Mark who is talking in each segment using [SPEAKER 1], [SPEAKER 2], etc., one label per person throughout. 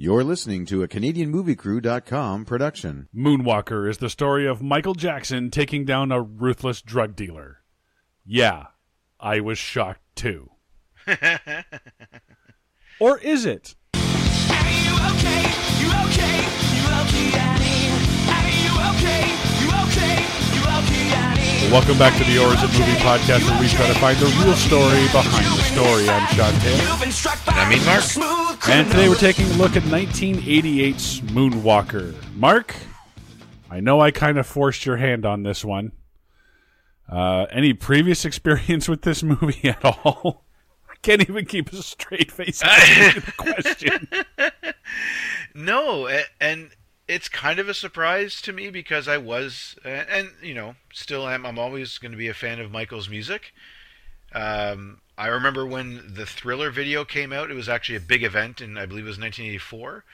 [SPEAKER 1] You're listening to a CanadianMovieCrew.com production.
[SPEAKER 2] Moonwalker is the story of Michael Jackson taking down a ruthless drug dealer. Yeah, I was shocked too. or is it? Welcome back to the Origin Movie Podcast, where we try to find the real story behind the story. I'm Sean Taylor.
[SPEAKER 3] I mean, Mark.
[SPEAKER 2] And today we're taking a look at 1988's Moonwalker. Mark, I know I kind of forced your hand on this one. Uh, any previous experience with this movie at all? I can't even keep a straight face answering the question.
[SPEAKER 3] No, and it's kind of a surprise to me because I was, and you know, still am. I'm always going to be a fan of Michael's music. Um, I remember when the Thriller video came out. It was actually a big event, and I believe it was 1984,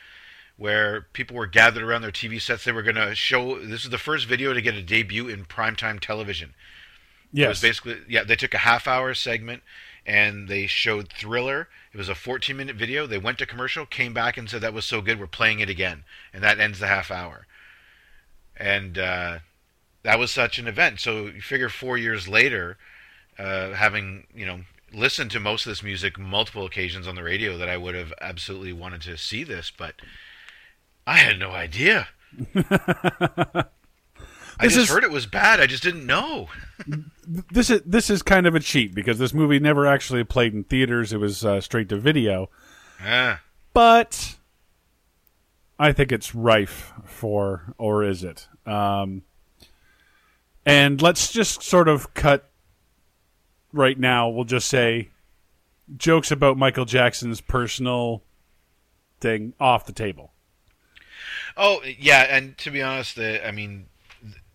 [SPEAKER 3] where people were gathered around their TV sets. They were going to show. This was the first video to get a debut in primetime television. Yes. It was basically yeah. They took a half hour segment and they showed Thriller. It was a 14 minute video. They went to commercial, came back and said that was so good, we're playing it again, and that ends the half hour. And uh, that was such an event. So you figure four years later, uh, having you know listened to most of this music multiple occasions on the radio, that I would have absolutely wanted to see this, but I had no idea. I
[SPEAKER 2] This
[SPEAKER 3] just
[SPEAKER 2] is-
[SPEAKER 3] heard it was bad. I just didn't know.
[SPEAKER 2] this is this is kind of a cheat because this movie never actually played in theaters. It was uh, straight to video.
[SPEAKER 3] Ah.
[SPEAKER 2] but I think it's rife for, or is it? Um, and let's just sort of cut right now. We'll just say jokes about Michael Jackson's personal thing off the table.
[SPEAKER 3] Oh yeah, and to be honest, the, I mean,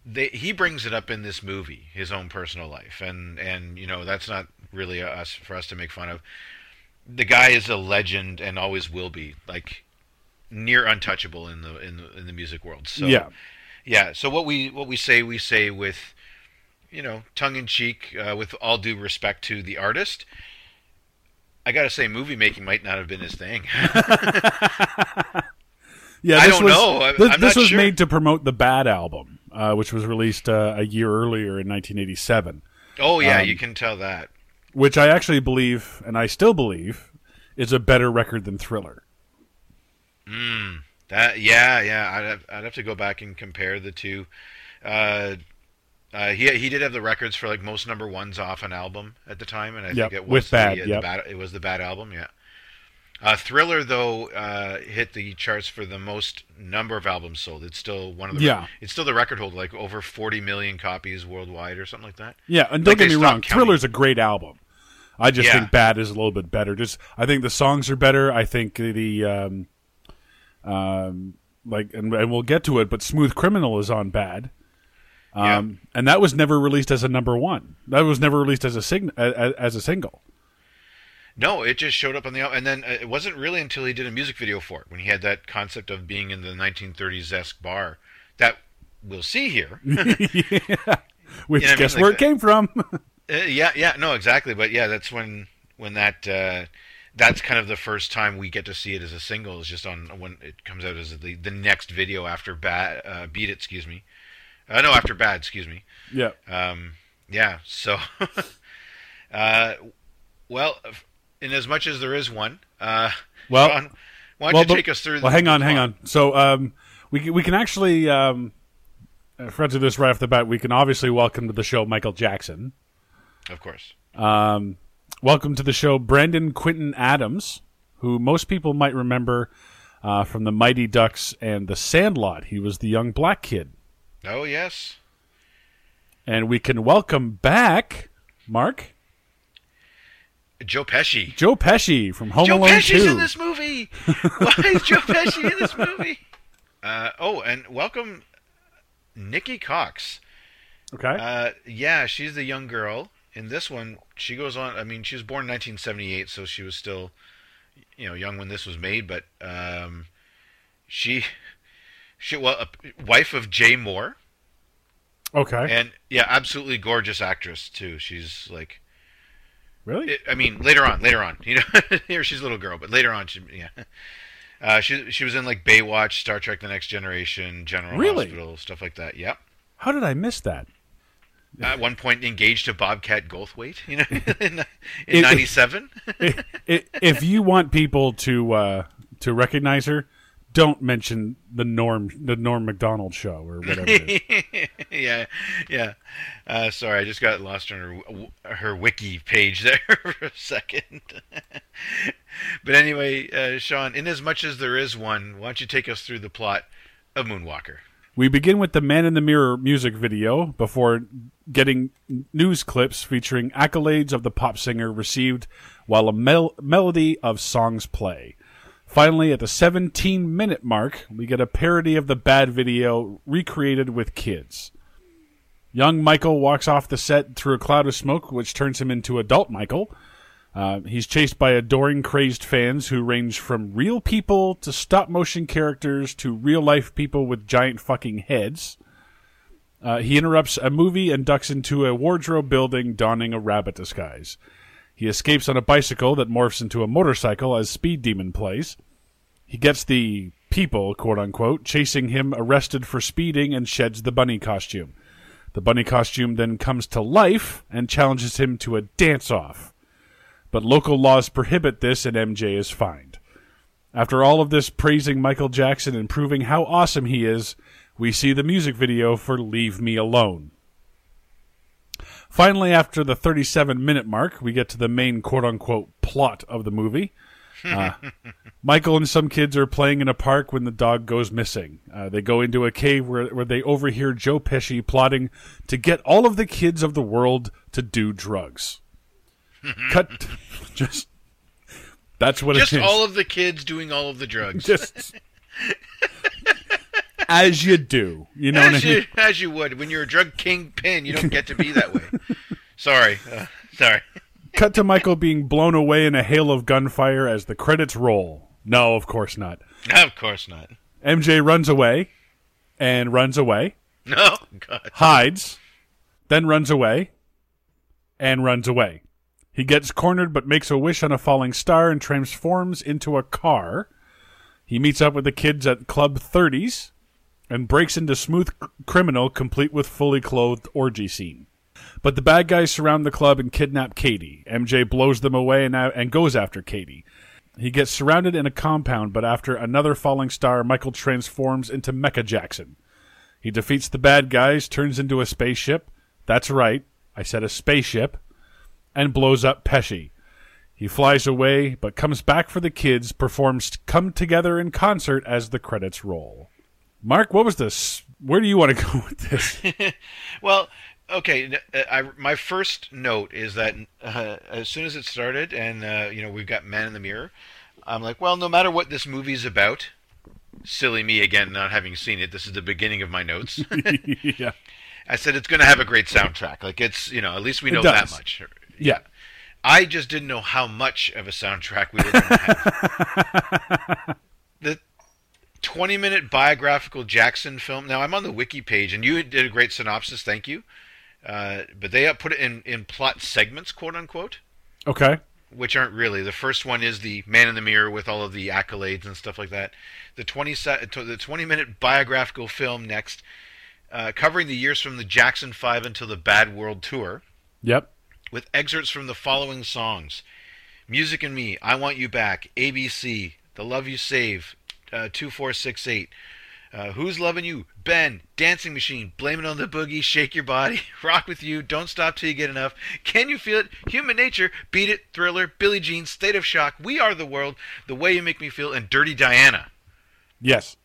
[SPEAKER 3] they, he brings it up in this movie, his own personal life, and and you know that's not really us for us to make fun of. The guy is a legend and always will be, like near untouchable in the in the, in the music world. So
[SPEAKER 2] yeah,
[SPEAKER 3] yeah. So what we what we say we say with, you know, tongue in cheek, uh, with all due respect to the artist. I gotta say, movie making might not have been his thing.
[SPEAKER 2] yeah.
[SPEAKER 3] I
[SPEAKER 2] this
[SPEAKER 3] don't
[SPEAKER 2] was,
[SPEAKER 3] know.
[SPEAKER 2] This, this was
[SPEAKER 3] sure.
[SPEAKER 2] made to promote the Bad album, uh, which was released uh, a year earlier in 1987.
[SPEAKER 3] oh yeah,
[SPEAKER 2] Um,
[SPEAKER 3] you can tell that.
[SPEAKER 2] which I actually believe, and I still believe, is a better record than Thriller.
[SPEAKER 3] That yeah, yeah. I'd have, I'd have to go back and compare the two. Uh, uh, he he did have the records for like most number ones off an album at the time, and I
[SPEAKER 2] Yep,
[SPEAKER 3] think it was
[SPEAKER 2] with
[SPEAKER 3] the,
[SPEAKER 2] Bad,
[SPEAKER 3] uh,
[SPEAKER 2] yep.
[SPEAKER 3] the bad. It was the bad album, yeah. Uh, Thriller though uh, hit the charts for the most number of albums sold. It's still one of the
[SPEAKER 2] Yeah.
[SPEAKER 3] It's still the record holder, like over forty million copies worldwide or something like that.
[SPEAKER 2] Yeah, and don't
[SPEAKER 3] Like,
[SPEAKER 2] get me wrong,
[SPEAKER 3] counting.
[SPEAKER 2] Thriller's a great album. I just
[SPEAKER 3] Yeah.
[SPEAKER 2] think Bad is a little bit better. Just I think the songs are better. I think the um, um, like, and, and we'll get to it, but Smooth Criminal is on Bad. Um, and that was never released as a number one. That was never released as a sign as, as a single.
[SPEAKER 3] No, it just showed up on the album, and then uh, it wasn't really until he did a music video for it when he had that concept of being in the 1930s esque bar that we'll see here.
[SPEAKER 2] Which
[SPEAKER 3] You know what I
[SPEAKER 2] guess
[SPEAKER 3] mean?
[SPEAKER 2] where it came from?
[SPEAKER 3] Uh, yeah, yeah, no, exactly. But yeah, that's when when that uh, that's kind of the first time we get to see it as a single. Is just on when it comes out as the the next video after bad uh, beat it. Excuse me. Uh, no, after bad. Excuse me.
[SPEAKER 2] yeah.
[SPEAKER 3] Um, yeah. So, uh, well, in as much as there is one, uh,
[SPEAKER 2] Well-
[SPEAKER 3] Sean, why don't
[SPEAKER 2] well,
[SPEAKER 3] you
[SPEAKER 2] but-
[SPEAKER 3] take us through?
[SPEAKER 2] Well, hang on, hang on. So um, we can- we can actually um, uh, front to this right off the bat. We can obviously welcome to the show Michael Jackson.
[SPEAKER 3] Of course.
[SPEAKER 2] Um, welcome to the show Brandon Quintin Adams, who most people might remember uh, from the Mighty Ducks and the Sandlot. He was the young black kid,
[SPEAKER 3] Oh yes.
[SPEAKER 2] and we can welcome back Mark
[SPEAKER 3] Joe Pesci.
[SPEAKER 2] Joe Pesci from Home
[SPEAKER 3] Joe
[SPEAKER 2] Alone
[SPEAKER 3] Pesci's
[SPEAKER 2] Two.
[SPEAKER 3] in this movie. Why is Joe Pesci in this movie? Uh, oh, and welcome Nikki Cox.
[SPEAKER 2] Okay,
[SPEAKER 3] Uh, yeah, she's the young girl in this one. She goes on. I mean, she was born in 1978, so she was still, you know, young when this was made. But um, she, she well, a wife of Jay Mohr,
[SPEAKER 2] okay,
[SPEAKER 3] and yeah, absolutely gorgeous actress too. She's like
[SPEAKER 2] really?
[SPEAKER 3] it, I mean, later on, later on, you know, here she's a little girl, but later on, she, yeah. Uh, she she was in like Baywatch, Star Trek: The Next Generation, General
[SPEAKER 2] Really?
[SPEAKER 3] Hospital, stuff like that. Yep.
[SPEAKER 2] How did I miss that?
[SPEAKER 3] At one point, engaged to Bobcat Goldthwait, you know, in '97.
[SPEAKER 2] I- I- if you want people to uh, to recognize her, don't mention the Norm the Norm Macdonald show or whatever. It is.
[SPEAKER 3] yeah, yeah. Uh, sorry, I just got lost on her her wiki page there for a second. but anyway, uh, Sean, in as much as there is one, why don't you take us through the plot of Moonwalker?
[SPEAKER 2] We begin with the Man in the Mirror music video before getting news clips featuring accolades of the pop singer received while a mel- melody of songs play. Finally, at the 17 minute mark, we get a parody of the bad video recreated with kids. Young Michael walks off the set through a cloud of smoke, which turns him into adult Michael. Uh, he's chased by adoring, crazed fans who range from real people to stop motion characters to real life people with giant fucking heads. Uh, he interrupts a movie and ducks into a wardrobe building, donning a rabbit disguise. He escapes on a bicycle that morphs into a motorcycle as Speed Demon plays. He gets the people, quote unquote, chasing him arrested for speeding and sheds the bunny costume. The bunny costume then comes to life and challenges him to a dance off but local laws prohibit this and MJ is fined. After all of this praising Michael Jackson and proving how awesome he is, we see the music video for Leave Me Alone. Finally, after the 37 minute mark, we get to the main quote unquote plot of the movie. Uh, Michael and some kids are playing in a park when the dog goes missing. Uh, they go into a cave where, where they overhear Joe Pesci plotting to get all of the kids of the world to do drugs. Cut. Just. That's what
[SPEAKER 3] Just
[SPEAKER 2] it is.
[SPEAKER 3] Just all of the kids doing all of the drugs.
[SPEAKER 2] Just. as you do. You know what I
[SPEAKER 3] as
[SPEAKER 2] mean?
[SPEAKER 3] you, as you would when you're a drug kingpin, you don't get to be that way. sorry, uh, sorry.
[SPEAKER 2] Cut to Michael being blown away in a hail of gunfire as the credits roll. No, of course not.
[SPEAKER 3] Of course not.
[SPEAKER 2] MJ runs away and runs away,
[SPEAKER 3] No, God.
[SPEAKER 2] hides, then runs away and runs away. He gets cornered but makes a wish on a falling star and transforms into a car. He meets up with the kids at Club 30s and breaks into Smooth Criminal complete with fully clothed orgy scene. But the bad guys surround the club and kidnap Katie. MJ blows them away and, and goes after Katie. He gets surrounded in a compound, but after another falling star, Michael transforms into Mecha Jackson. He defeats the bad guys, turns into a spaceship. That's right, I said a spaceship. And blows up Pesci. He flies away, but comes back for the kids, performs Come Together in concert as the credits roll. Mark, what was this? Where do you want to go with this?
[SPEAKER 3] Well, okay. uh, I, my first note is that uh, as soon as it started, and uh, you know we've got Man in the Mirror, I'm like, well, no matter what this movie's about, silly me again, not having seen it. This is the beginning of my notes.
[SPEAKER 2] yeah.
[SPEAKER 3] I said it's going to have a great soundtrack. Like it's, you know, at least we know that much.
[SPEAKER 2] Yeah.
[SPEAKER 3] I just didn't know how much of a soundtrack we were going to have. the 20 minute biographical Jackson film. Now, I'm on the wiki page, and you did a great synopsis. Thank you. Uh, but they put it in, in plot segments, quote unquote,
[SPEAKER 2] Okay.
[SPEAKER 3] which aren't really. The first one is the man in the mirror with all of the accolades and stuff like that. The 20, the 20 minute biographical film next, uh, covering the years from the Jackson 5 until the Bad World Tour
[SPEAKER 2] Yep.
[SPEAKER 3] with excerpts from the following songs Music and Me, I Want You Back, ABC, The Love You Save, uh, 2468. Uh, Who's Loving You? Ben, Dancing Machine, Blame It on the Boogie, Shake Your Body, Rock With You, Don't Stop Till You Get Enough, Can You Feel It? Human Nature, Beat It, Thriller, Billie Jean, State of Shock, We Are the World, The Way You Make Me Feel, and Dirty Diana
[SPEAKER 2] Yes.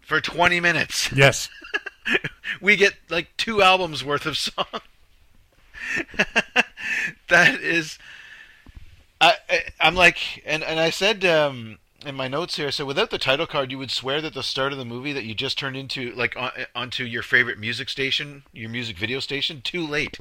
[SPEAKER 3] for 20 minutes.
[SPEAKER 2] Yes.
[SPEAKER 3] we get like two albums worth of song. that is, I, I I'm like, and and I said um, in my notes here, so without the title card, you would swear that the start of the movie that you just turned into like on, onto your favorite music station, your music video station, too late,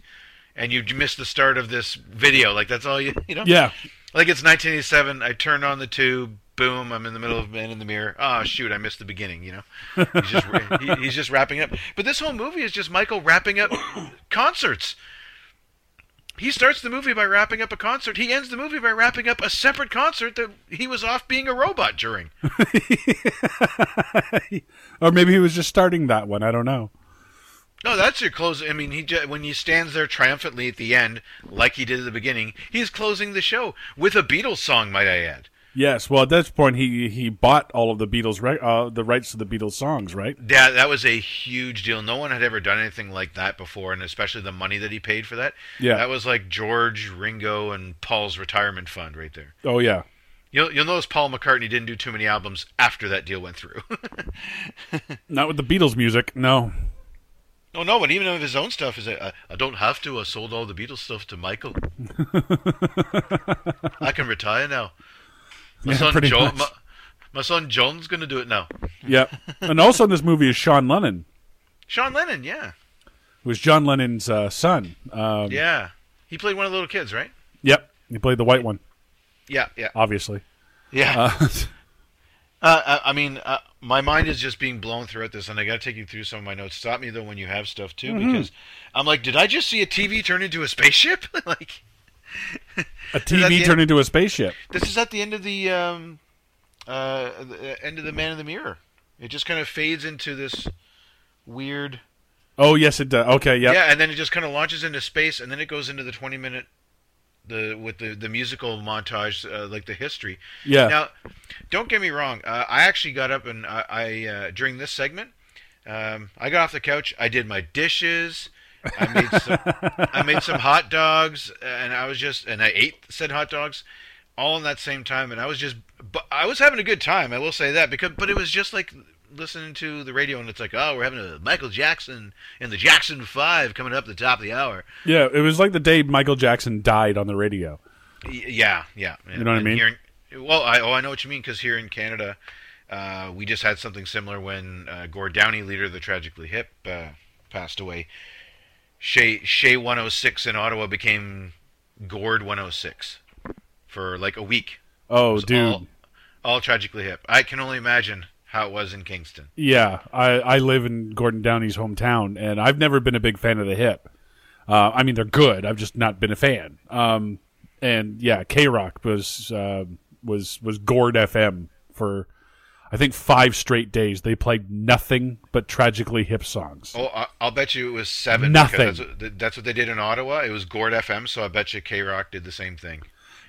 [SPEAKER 3] and you missed the start of this video. Like that's all you you know.
[SPEAKER 2] Yeah.
[SPEAKER 3] Like it's 1987. I turn on the tube. Boom! I'm in the middle of Man in the Mirror. Oh shoot! I missed the beginning. You know, he's just he, he's just wrapping up. But this whole movie is just Michael wrapping up concerts. He starts the movie by wrapping up a concert. He ends the movie by wrapping up a separate concert that he was off being a robot during.
[SPEAKER 2] or maybe he was just starting that one. I don't know.
[SPEAKER 3] No, that's your close. I mean, he ju- when he stands there triumphantly at the end, like he did at the beginning, he's closing the show with a Beatles song. Might I add?
[SPEAKER 2] Yes. Well, at this point, he he bought all of the Beatles uh, the rights to the Beatles songs, right?
[SPEAKER 3] Yeah, that was a huge deal. No one had ever done anything like that before, and especially the money that he paid for that.
[SPEAKER 2] Yeah.
[SPEAKER 3] that was like George, Ringo, and Paul's retirement fund right there.
[SPEAKER 2] Oh yeah.
[SPEAKER 3] You'll you'll notice Paul McCartney didn't do too many albums after that deal went through.
[SPEAKER 2] Not with the Beatles music. No.
[SPEAKER 3] oh no, but even of his own stuff is uh, I don't have to. I sold all the Beatles stuff to Michael. I can retire now. My
[SPEAKER 2] Yeah,
[SPEAKER 3] son John, my, my son John's gonna do it now.
[SPEAKER 2] Yep. and also in this movie is Sean Lennon,
[SPEAKER 3] Sean Lennon, yeah,
[SPEAKER 2] who was John Lennon's uh, son. Um,
[SPEAKER 3] yeah. He played one of the little kids, right?
[SPEAKER 2] Yep. He played the white one,
[SPEAKER 3] Yeah, yeah,
[SPEAKER 2] obviously.
[SPEAKER 3] yeah.
[SPEAKER 2] Uh,
[SPEAKER 3] Uh, I, I mean, uh, my mind is just being blown throughout this, and I got to take you through some of my notes. Stop me though when you have stuff too,
[SPEAKER 2] Mm-hmm.
[SPEAKER 3] because I'm like, did I just see a TV turn into a spaceship? like,
[SPEAKER 2] a TV turned
[SPEAKER 3] end?
[SPEAKER 2] into a spaceship.
[SPEAKER 3] this is at the end of the um, uh, the end of the Man in the Mirror. It just kind of fades into this weird,
[SPEAKER 2] Oh yes, it does. Okay. Yep.
[SPEAKER 3] yeah, and then it just kind of launches into space, and then it goes into the 20 minute. The with the the musical montage, uh, like the history.
[SPEAKER 2] Yeah.
[SPEAKER 3] Now, don't get me wrong. Uh, I actually got up and I, I uh, during this segment, um, I got off the couch. I did my dishes. I made some. I made some hot dogs, and I was just and I ate said hot dogs, all in that same time. And I was just, but I was having a good time. I will say that because, but it was just like listening to the radio, and it's like, oh, we're having a Michael Jackson and the Jackson Five coming up at the top of the hour.
[SPEAKER 2] Yeah. It was like the day Michael Jackson died on the radio.
[SPEAKER 3] Y- Yeah, yeah.
[SPEAKER 2] You know what I mean?
[SPEAKER 3] Here well, I oh I know what you mean because here in Canada, uh, we just had something similar when uh, Gord Downie, leader of the Tragically Hip, uh, passed away. CHEZ CHEZ 106 in Ottawa became Gord 106 for like a week.
[SPEAKER 2] Oh, dude.
[SPEAKER 3] all, all Tragically Hip. I can only imagine how it was in Kingston.
[SPEAKER 2] Yeah, I, I live in Gordon Downie's hometown, and I've never been a big fan of the hip. Uh, I mean, they're good. I've just not been a fan. Um, and yeah, K Rock was uh, was was Gord FM for I think five straight days. They played nothing but tragically hip songs.
[SPEAKER 3] Oh, I- I'll bet you it was seven.
[SPEAKER 2] Nothing.
[SPEAKER 3] Because that's what, that's what they did in Ottawa. It was Gord FM, so I bet you K Rock did the same thing.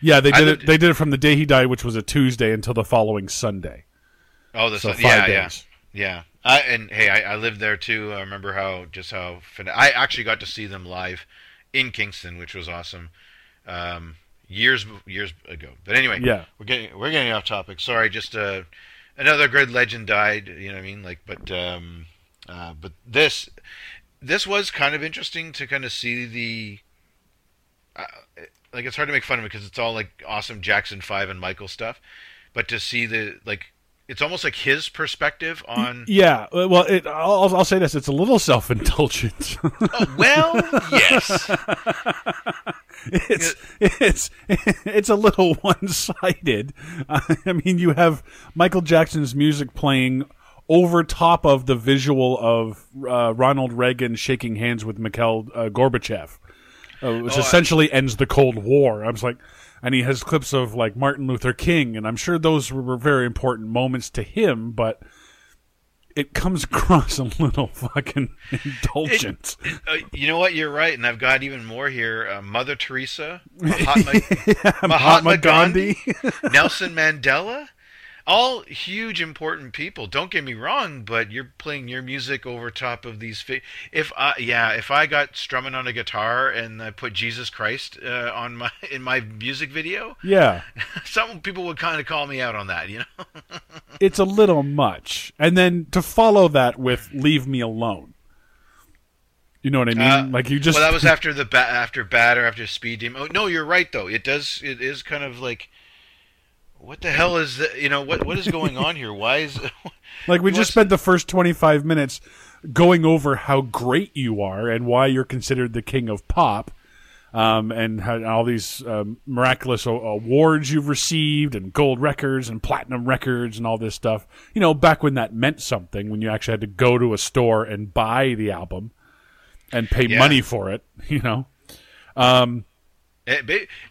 [SPEAKER 2] Yeah, they did
[SPEAKER 3] lived-
[SPEAKER 2] it. They did it from the day he died, which was a Tuesday, until the following Sunday.
[SPEAKER 3] Oh, the
[SPEAKER 2] So
[SPEAKER 3] sun-
[SPEAKER 2] five
[SPEAKER 3] yeah,
[SPEAKER 2] days.
[SPEAKER 3] yeah, yeah. I, and hey, I, I lived there too. I remember how just how fin- I actually got to see them live in Kingston, which was awesome. Um, years years ago. But anyway,
[SPEAKER 2] Yeah.
[SPEAKER 3] we're getting we're getting off topic. Sorry, just uh, another great legend died. You know what I mean? Like, but um, uh, but this this was kind of interesting to kind of see the. Uh, like it's hard to make fun of it because it's all like awesome Jackson Five and Michael stuff, but to see the like, it's almost like his perspective on.
[SPEAKER 2] Yeah, well, it, I'll, I'll say this: it's a little self-indulgent.
[SPEAKER 3] Oh, well, yes.
[SPEAKER 2] it's it's it's a little one-sided. I mean, you have Michael Jackson's music playing over top of the visual of uh, Ronald Reagan shaking hands with Mikhail uh, Gorbachev, uh, which
[SPEAKER 3] Oh, I-
[SPEAKER 2] essentially ends the Cold War. I was like, and he has clips of like Martin Luther King, and I'm sure those were, very important moments to him, but. It comes across a little fucking indulgent.
[SPEAKER 3] Uh, you know what? You're right, and I've got even more here. Uh, Mother Teresa, Mahatma, Mahatma Gandhi, Nelson Mandela, all huge important people. Don't get me wrong, but you're playing your music over top of these. Fi- if I, yeah, if I got strumming on a guitar and I put Jesus Christ uh, on my in my music video,
[SPEAKER 2] yeah.
[SPEAKER 3] some people would kind of call me out on that. You know.
[SPEAKER 2] it's a little much. And then to follow that with "Leave Me Alone," you know what I mean?
[SPEAKER 3] Uh,
[SPEAKER 2] like you just
[SPEAKER 3] well, that was after the ba- after Badder after speed demon. Oh no, you're right though. It does. It is kind of like, what the hell is that? You know what what is going on here? Why is
[SPEAKER 2] like we just spent the first twenty five minutes going over how great you are and why you're considered the king of pop. Um, and all these um, miraculous o- awards you've received, and gold records, and platinum records, and all this stuff. You know, back when that meant something, when you actually had to go to a store and buy the album and pay
[SPEAKER 3] Yeah.
[SPEAKER 2] money for it. You know, um,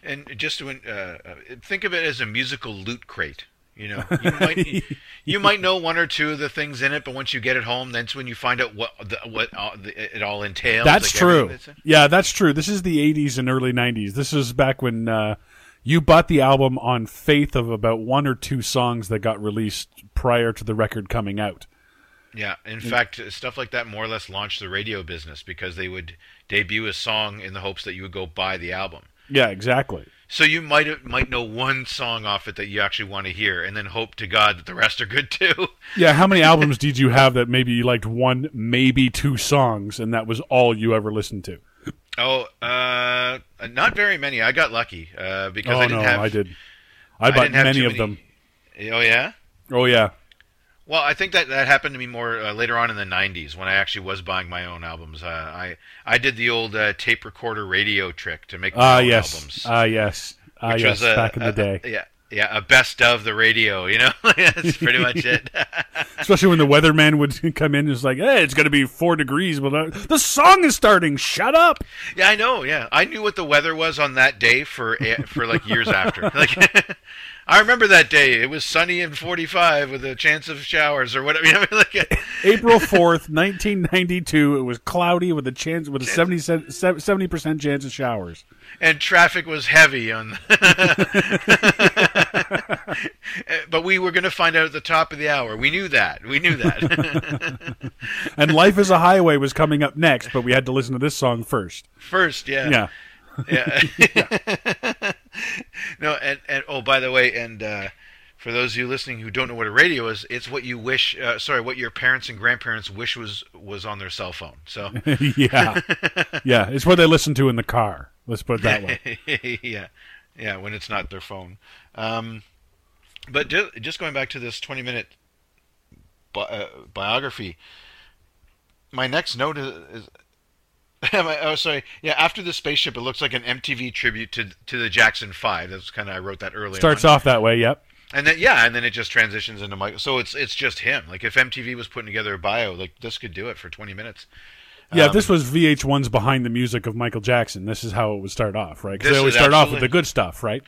[SPEAKER 3] And just to uh, uh, think of it as a musical loot crate. You know, you might you might know one or two of the things in it, but once you get it home, that's when you find out what the, what uh, the, it all entails.
[SPEAKER 2] That's
[SPEAKER 3] like
[SPEAKER 2] true.
[SPEAKER 3] that's
[SPEAKER 2] Yeah, that's true. This is the 80s and early 90s. This is back when uh, you bought the album on faith of about one or two songs that got released prior to the record coming out.
[SPEAKER 3] Yeah, in fact, stuff like that more or less launched the radio business because they would debut a song in the hopes that you would go buy the album.
[SPEAKER 2] Yeah, exactly.
[SPEAKER 3] So you might might know one song off it that you actually want to hear, and then hope to God that the rest are good too.
[SPEAKER 2] Yeah, how many albums did you have that maybe you liked one, maybe two songs, and that was all you ever listened to?
[SPEAKER 3] Oh, uh, not very many. I got lucky uh, because
[SPEAKER 2] oh
[SPEAKER 3] I didn't
[SPEAKER 2] no,
[SPEAKER 3] have.
[SPEAKER 2] I did. I bought
[SPEAKER 3] didn't have
[SPEAKER 2] many of them.
[SPEAKER 3] Oh yeah.
[SPEAKER 2] Oh yeah.
[SPEAKER 3] Well, I think that that happened to me more uh, later on in the '90s when I actually was buying my own albums. Uh, I I did the old uh, tape recorder radio trick to make my
[SPEAKER 2] Ah
[SPEAKER 3] own
[SPEAKER 2] yes.
[SPEAKER 3] albums.
[SPEAKER 2] Ah yes. Ah yes.
[SPEAKER 3] was a,
[SPEAKER 2] back in the
[SPEAKER 3] a-
[SPEAKER 2] day,
[SPEAKER 3] yeah, yeah, a best of the radio. You know, that's pretty much it.
[SPEAKER 2] especially when the weatherman would come in and was like, "Hey, it's going to be four degrees, but uh, the song is starting. Shut up."
[SPEAKER 3] yeah, I know. Yeah, I knew what the weather was on that day for eh, for like years after. Like, I remember that day. It was sunny and 45 with a chance of showers or whatever. You know, like,
[SPEAKER 2] April fourth, nineteen ninety two. It was cloudy with a chance with a 70 percent chance of showers.
[SPEAKER 3] and traffic was heavy on. but we were going to find out at the top of the hour. We knew that. We knew that.
[SPEAKER 2] And "Life Is a Highway" was coming up next, but we had to listen to this song first.
[SPEAKER 3] First, yeah.
[SPEAKER 2] Yeah.
[SPEAKER 3] Yeah. no, and and oh, by the way, and uh, for those of you listening who don't know what a radio is, it's what you wish. Uh, sorry, what your parents and grandparents wish was was on their cell phone. So.
[SPEAKER 2] yeah, yeah. It's what they listen to in the car. Let's put it that way.
[SPEAKER 3] yeah, yeah. When it's not their phone. Um, but ju- just going back to this twenty-minute bi- uh, biography, my next note is. is oh, sorry. Yeah, after the spaceship, it looks like an MTV tribute to to the Jackson Five. That's kind of I wrote that earlier.
[SPEAKER 2] Starts
[SPEAKER 3] on.
[SPEAKER 2] off that way. Yep.
[SPEAKER 3] and then yeah, and then it just transitions into Michael. So it's it's just him. Like if MTV was putting together a bio, like this could do it for twenty minutes.
[SPEAKER 2] Yeah,
[SPEAKER 3] Um,
[SPEAKER 2] this was VH1's behind the music of Michael Jackson. This is how it would start off, right? Because they always start off with the good stuff, right?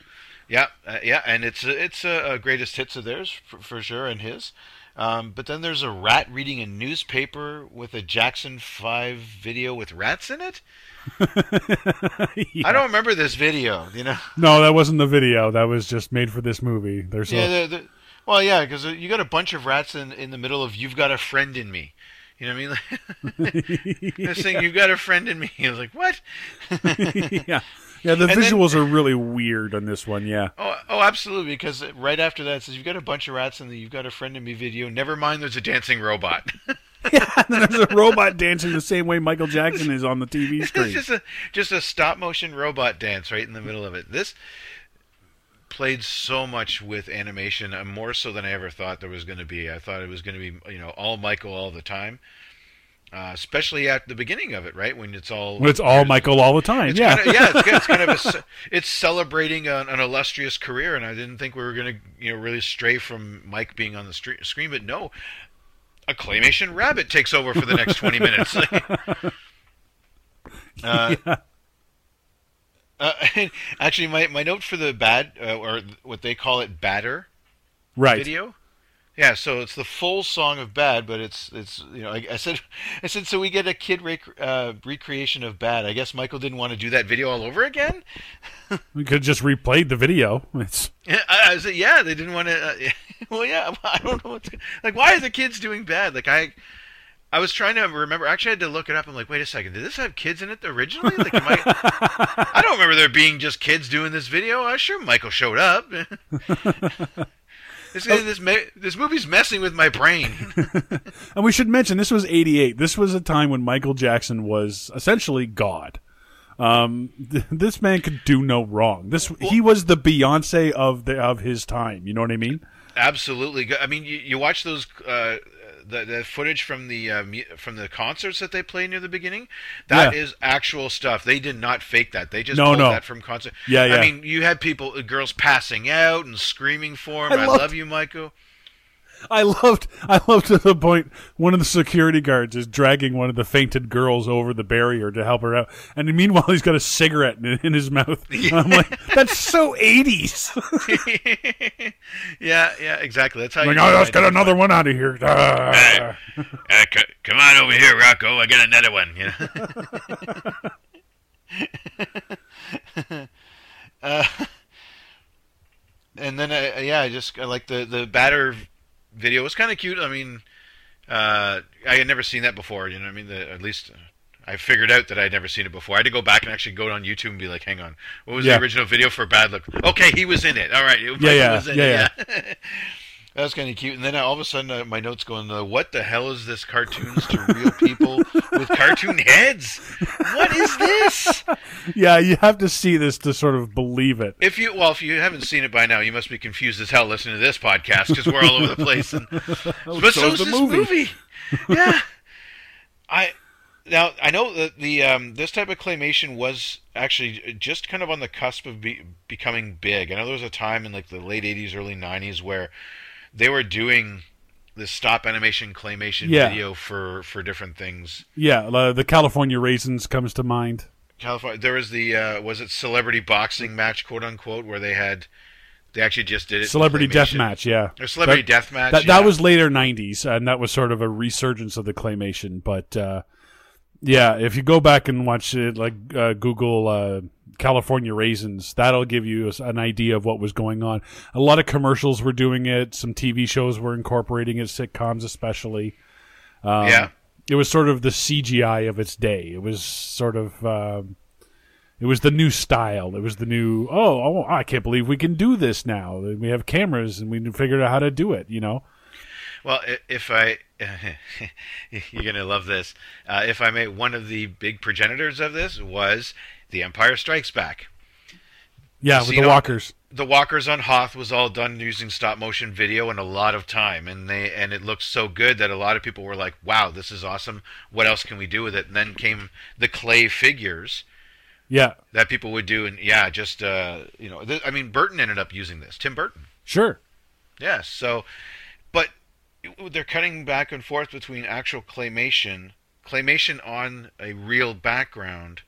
[SPEAKER 3] Yeah, uh, yeah, and it's it's a, a greatest hits of theirs for, for sure, and his. Um, but then there's a rat reading a newspaper with a Jackson Five video with rats in it.
[SPEAKER 2] Yeah.
[SPEAKER 3] I don't remember this video. You know.
[SPEAKER 2] No, that wasn't the video. That was just made for this movie. There's
[SPEAKER 3] Yeah.
[SPEAKER 2] a,
[SPEAKER 3] The, the, well, yeah, because you got a bunch of rats in in the middle of "You've Got a Friend in Me." You know what I mean? this thing, "You've Got a Friend in Me." I was like, what?
[SPEAKER 2] yeah, yeah. The
[SPEAKER 3] then-
[SPEAKER 2] visuals are really weird on this one. Yeah,
[SPEAKER 3] Oh, oh, absolutely. Because right after that it says you've got a bunch of rats in the "You've Got a Friend in Me" video. Never mind, there's a dancing robot.
[SPEAKER 2] and then there's a robot dancing the same way Michael Jackson is on the TV screen.
[SPEAKER 3] it's just a just a stop motion robot dance right in the middle of it. This played so much with animation, more so than I ever thought there was going to be. I thought it was going to be you know all Michael all the time, uh, especially at the beginning of it, right when it's all
[SPEAKER 2] When it's all Michael all the time.
[SPEAKER 3] It's
[SPEAKER 2] yeah,
[SPEAKER 3] kind of, yeah, it's, it's kind of a, it's celebrating an, an illustrious career, and I didn't think we were going to, you know, really stray from Mike being on the screen, but no, a claymation rabbit takes over for the next twenty minutes. uh, uh, actually, my, my note for the bad, uh, or what they call it, Badder
[SPEAKER 2] right.
[SPEAKER 3] video. Yeah, so it's the full song of Bad, but it's it's you know I, I said I said so we get a kid rec- uh, recreation of Bad. I guess Michael didn't want to do that video all over again.
[SPEAKER 2] We could have just replayed the video. It's
[SPEAKER 3] Yeah, I, I said yeah, they didn't want to. Uh, well, yeah, I don't know what's like. Why are the kids doing Bad? Like I. I was trying to remember. Actually, I had to look it up. I'm like, wait a second. Did this have kids in it originally? Like, I, I don't remember there being just kids doing this video. I'm sure Michael showed up. This, this, this movie's messing with my brain.
[SPEAKER 2] And we should mention this was '88. This was a time when Michael Jackson was essentially God. Um, th- this man could do no wrong. This he was the Beyonce of the of his time. You know what I mean?
[SPEAKER 3] Absolutely. I mean, you, you watch those uh, the, the footage from the uh, from the concerts that they play near the beginning. That is
[SPEAKER 2] Yeah.
[SPEAKER 3] actual stuff. They did not fake that. They just
[SPEAKER 2] No,
[SPEAKER 3] pulled
[SPEAKER 2] no.
[SPEAKER 3] that from concert.
[SPEAKER 2] Yeah, yeah.
[SPEAKER 3] I mean, you had people, uh, girls passing out and screaming for him.
[SPEAKER 2] I
[SPEAKER 3] I,
[SPEAKER 2] loved-
[SPEAKER 3] love you, Michael.
[SPEAKER 2] I loved, I loved to the point one of the security guards is dragging one of the fainted girls over the barrier to help her out, and meanwhile he's got a cigarette in, in his mouth. And I'm like, that's so eighties.
[SPEAKER 3] yeah, yeah, exactly. That's how
[SPEAKER 2] like,
[SPEAKER 3] you
[SPEAKER 2] oh, let's get another one out of here. Ah.
[SPEAKER 3] Uh, c- come on over here, Rocco. I got another one. You know? uh, and then, uh, yeah, I just I like the the Badder video. It was kind of cute. I mean, uh, I had never seen that before. You know, what I mean, the, at least I figured out that I'd never seen it before. I had to go back and actually go on YouTube and be like, hang on, what was
[SPEAKER 2] Yeah.
[SPEAKER 3] the original video for Bad Look? Okay, he was in it. All right,
[SPEAKER 2] yeah,
[SPEAKER 3] was in
[SPEAKER 2] yeah,
[SPEAKER 3] it. Yeah. That was kind of cute. And then all of a sudden, uh, my notes going, uh, "What the hell is this? Cartoons to real people with cartoon heads? What is this?"
[SPEAKER 2] yeah, you have to see this to sort of believe it.
[SPEAKER 3] If you well, if you haven't seen it by now, you must be confused as hell listening to this podcast because we're all over the place. And, but
[SPEAKER 2] so is
[SPEAKER 3] this
[SPEAKER 2] movie.
[SPEAKER 3] movie. yeah, I now I know that the um, this type of claymation was actually just kind of on the cusp of be, becoming big. I know there was a time in like the late '80s, early '90s where they were doing the stop animation claymation
[SPEAKER 2] Yeah.
[SPEAKER 3] video for for different things.
[SPEAKER 2] Yeah, uh, the California raisins comes to mind.
[SPEAKER 3] California. There was the uh, was it celebrity boxing match, quote unquote, where they had they actually just did it.
[SPEAKER 2] Celebrity death match, yeah.
[SPEAKER 3] Or celebrity
[SPEAKER 2] That-
[SPEAKER 3] death match.
[SPEAKER 2] That,
[SPEAKER 3] yeah.
[SPEAKER 2] that was later '90s, and that was sort of a resurgence of the claymation. But uh, yeah, if you go back and watch it, like uh, Google uh, California raisins, that'll give you an idea of what was going on. A lot of commercials were doing it. Some TV shows were incorporating it, sitcoms especially. Um,
[SPEAKER 3] yeah.
[SPEAKER 2] it was sort of the CGI of its day. It was sort of. Um, it was the new style. It was the new. Oh, oh, I can't believe we can do this now. We have cameras and we figured out how to do it. You know.
[SPEAKER 3] Well, if I, you're gonna love this. Uh, if I may, one of the big progenitors of this was The Empire Strikes Back.
[SPEAKER 2] Yeah, with the
[SPEAKER 3] know-
[SPEAKER 2] walkers.
[SPEAKER 3] The Walkers on Hoth was all done using stop motion video and a lot of time, and they and it looked so good that a lot of people were like, "Wow, this is awesome! What else can we do with it?" And then came the clay figures
[SPEAKER 2] Yeah,
[SPEAKER 3] that people would do, and yeah, just uh, you know, th- I mean, Burton ended up using this. Tim Burton.
[SPEAKER 2] sure.
[SPEAKER 3] Yes. So, but they're cutting back and forth between actual claymation, claymation on a real background,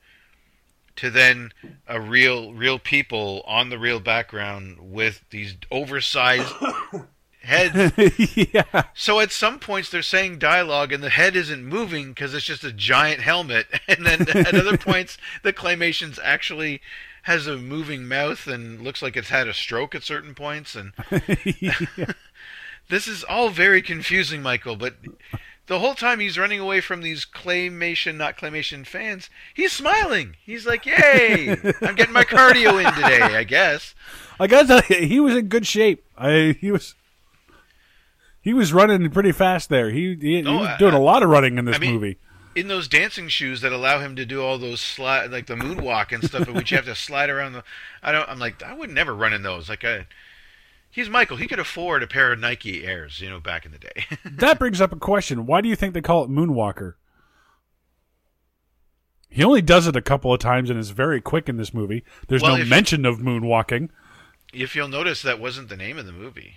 [SPEAKER 3] to then a real, real people on the real background with these oversized heads.
[SPEAKER 2] yeah,
[SPEAKER 3] So at some points they're saying dialogue and the head isn't moving because it's just a giant helmet, and then at other points the claymation's actually has a moving mouth and looks like it's had a stroke at certain points and this is all very confusing, Michael, but the whole time he's running away from these claymation, not claymation fans, he's smiling. He's like, Yay! I'm getting my cardio in today, I guess.
[SPEAKER 2] I gotta tell you, he was in good shape. I he was. He was running pretty fast there. He he, he
[SPEAKER 3] Oh,
[SPEAKER 2] was
[SPEAKER 3] I-
[SPEAKER 2] doing a lot of running in this
[SPEAKER 3] I mean-
[SPEAKER 2] movie.
[SPEAKER 3] In those dancing shoes that allow him to do all those slide, like the moonwalk and stuff, in which you have to slide around the. I don't. I'm like, I would never run in those. Like, I, he's Michael. He could afford a pair of Nike Airs, you know, back in the day.
[SPEAKER 2] That brings up a question. Why do you think they call it Moonwalker? He only does it a couple of times and is very quick in this movie. There's
[SPEAKER 3] Well,
[SPEAKER 2] no mention of moonwalking.
[SPEAKER 3] if you'll notice, that wasn't the name of the movie.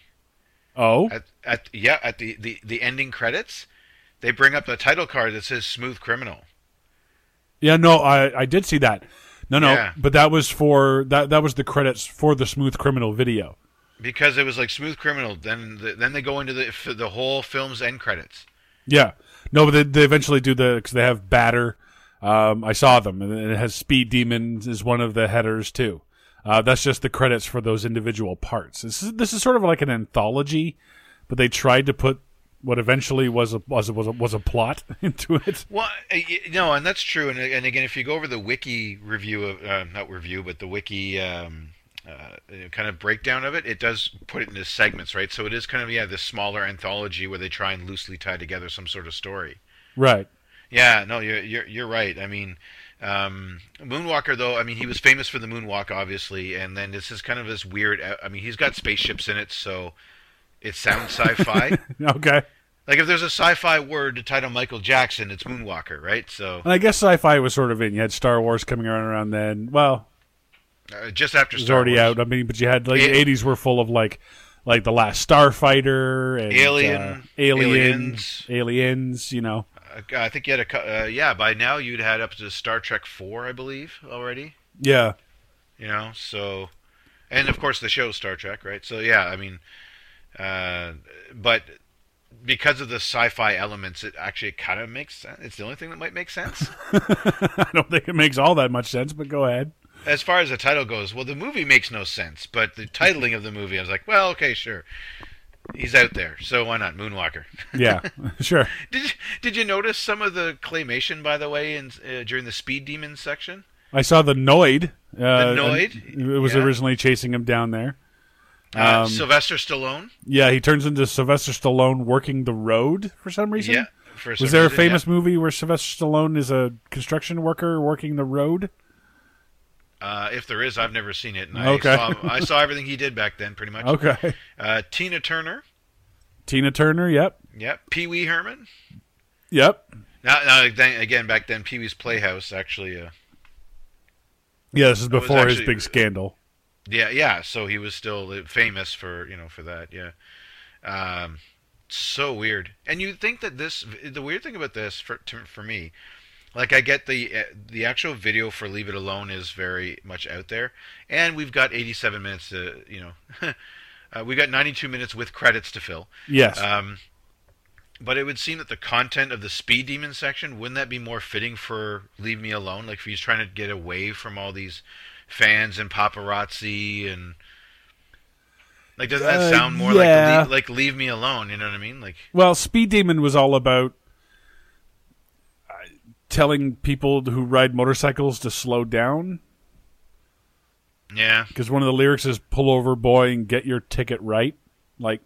[SPEAKER 2] Oh,
[SPEAKER 3] At, at yeah, at the, the the ending credits, they bring up the title card that says "Smooth Criminal."
[SPEAKER 2] yeah, no, I I did see that. No, no,
[SPEAKER 3] Yeah.
[SPEAKER 2] but that was for that that was the credits for the Smooth Criminal video.
[SPEAKER 3] Because it was like smooth criminal then the, then they go into the the whole film's end credits
[SPEAKER 2] Yeah, no, but they, they eventually do the because they have Badder. Um, I saw them, and it has Speed Demons is one of the headers too. Uh, that's just the credits for those individual parts. This is this is sort of like an anthology, but they tried to put what eventually was a was a, was a, was a plot into it.
[SPEAKER 3] well uh, no and that's true and, and again if you go over the wiki review of uh, not review but the wiki um, uh, kind of breakdown of it it does put it into segments right so it is kind of yeah this smaller anthology where they try and loosely tie together some sort of story
[SPEAKER 2] Right.
[SPEAKER 3] Yeah, no, you're you're you're right. I mean, um, Moonwalker though. I mean, he was famous for the moonwalk, obviously, and then this is kind of this weird. uh, I mean, he's got spaceships in it, so it sounds sci-fi.
[SPEAKER 2] Okay.
[SPEAKER 3] like if there's a sci-fi word to title Michael Jackson, it's Moonwalker, right? So
[SPEAKER 2] And I guess sci-fi was sort of in. You had Star Wars coming around around then. Well,
[SPEAKER 3] uh, just after
[SPEAKER 2] it was
[SPEAKER 3] Star
[SPEAKER 2] already
[SPEAKER 3] Wars.
[SPEAKER 2] out. I mean, but you had like the '80s were full of like like the Last Starfighter and
[SPEAKER 3] Alien,
[SPEAKER 2] uh, Alien,
[SPEAKER 3] Aliens.
[SPEAKER 2] Aliens. You know,
[SPEAKER 3] Uh, I think you had a uh, yeah. By now you'd had up to Star Trek four, I believe, already.
[SPEAKER 2] yeah,
[SPEAKER 3] You know, so and of course the show Star Trek, right? So yeah, I mean, uh, but because of the sci-fi elements, it actually kind of makes sense. It's the only thing that might make sense.
[SPEAKER 2] I don't think it makes all that much sense, but go ahead.
[SPEAKER 3] As far as the title goes, well, the movie makes no sense, but the titling of the movie, I was like, well, okay, sure. He's out there, so why not Moonwalker?
[SPEAKER 2] Yeah, sure.
[SPEAKER 3] Did you, did you notice some of the claymation, by the way, in, uh, during the Speed Demon section?
[SPEAKER 2] I saw the Noid. Uh,
[SPEAKER 3] the
[SPEAKER 2] Noid? It was
[SPEAKER 3] Yeah.
[SPEAKER 2] originally chasing him down there.
[SPEAKER 3] Uh,
[SPEAKER 2] Um,
[SPEAKER 3] Sylvester Stallone.
[SPEAKER 2] Yeah, he turns into Sylvester Stallone working the road for some reason.
[SPEAKER 3] Yeah. For some
[SPEAKER 2] Was there a
[SPEAKER 3] reason,
[SPEAKER 2] famous movie where Sylvester Stallone is a construction worker working the road?
[SPEAKER 3] Uh, if there is, I've never seen it. And
[SPEAKER 2] Okay.
[SPEAKER 3] I saw, I saw everything he did back then, pretty much.
[SPEAKER 2] Okay.
[SPEAKER 3] Uh, Tina Turner.
[SPEAKER 2] Tina Turner. Yep.
[SPEAKER 3] Yep. Pee Wee Herman.
[SPEAKER 2] Yep.
[SPEAKER 3] Now, now again, back then, Pee Wee's Playhouse actually. Uh,
[SPEAKER 2] Yeah, this is before his big scandal.
[SPEAKER 3] Yeah, yeah. So he was still famous for you know for that. Yeah. Um, so weird. And you think that this the weird thing about this for to, for me, like I get the uh, the actual video for Leave It Alone is very much out there, and we've got 87 minutes to you know. uh, we got 92 minutes with credits to fill.
[SPEAKER 2] Yes.
[SPEAKER 3] Um, but it would seem that the content of the Speed Demon section wouldn't that be more fitting for Leave Me Alone? Like if he's trying to get away from all these fans and paparazzi and like doesn't that
[SPEAKER 2] Uh,
[SPEAKER 3] sound more
[SPEAKER 2] yeah.
[SPEAKER 3] like leave, like Leave Me Alone? You know what I mean? Like
[SPEAKER 2] well, Speed Demon was all about uh, telling people who ride motorcycles to slow down
[SPEAKER 3] yeah,
[SPEAKER 2] because one of the lyrics is "Pull over, boy, and get your ticket right." Like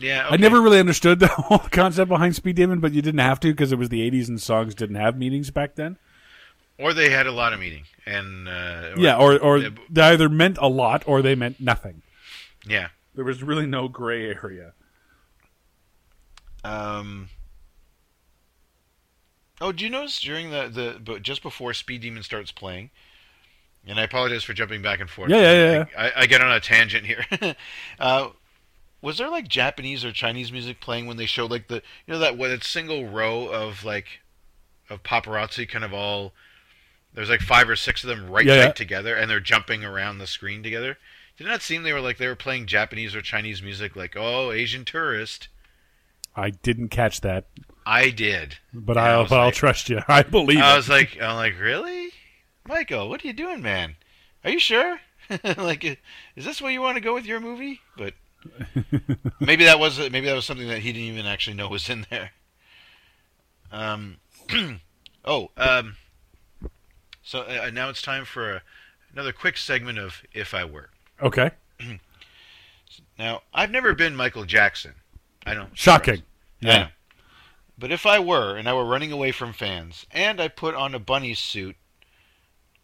[SPEAKER 3] yeah.
[SPEAKER 2] I never really understood the whole concept behind Speed Demon, but you didn't have to because it was the '80s and songs didn't have meanings back then.
[SPEAKER 3] Or they had a lot of meaning and uh,
[SPEAKER 2] yeah, or or they either meant a lot or they meant nothing.
[SPEAKER 3] yeah.
[SPEAKER 2] There was really no gray area.
[SPEAKER 3] Um. Oh, do you notice during the the but just before Speed Demon starts playing, and I apologize for jumping back and forth.
[SPEAKER 2] Yeah, yeah, yeah,
[SPEAKER 3] I, I get on a tangent here. uh, was there like Japanese or Chinese music playing when they showed like the you know that what that single row of like of paparazzi kind of all there's like five or six of them right
[SPEAKER 2] Yeah, yeah.
[SPEAKER 3] together and they're jumping around the screen together. Did not seem they were like they were playing Japanese or Chinese music like oh Asian tourist?
[SPEAKER 2] I didn't catch that,
[SPEAKER 3] I did.
[SPEAKER 2] but I'll I'll trust you. I believe
[SPEAKER 3] I
[SPEAKER 2] it.
[SPEAKER 3] was like, I'm like, really, Michael? What are you doing, man? Are you sure? like, is this where you want to go with your movie? But maybe that was maybe that was something that he didn't even actually know was in there. Um, oh, um, so uh, now it's time for a, another quick segment of If I Were.
[SPEAKER 2] okay.
[SPEAKER 3] Now, I've never been Michael Jackson. I don't.
[SPEAKER 2] Shocking. Yeah.
[SPEAKER 3] But if I were, and I were running away from fans, and I put on a bunny suit,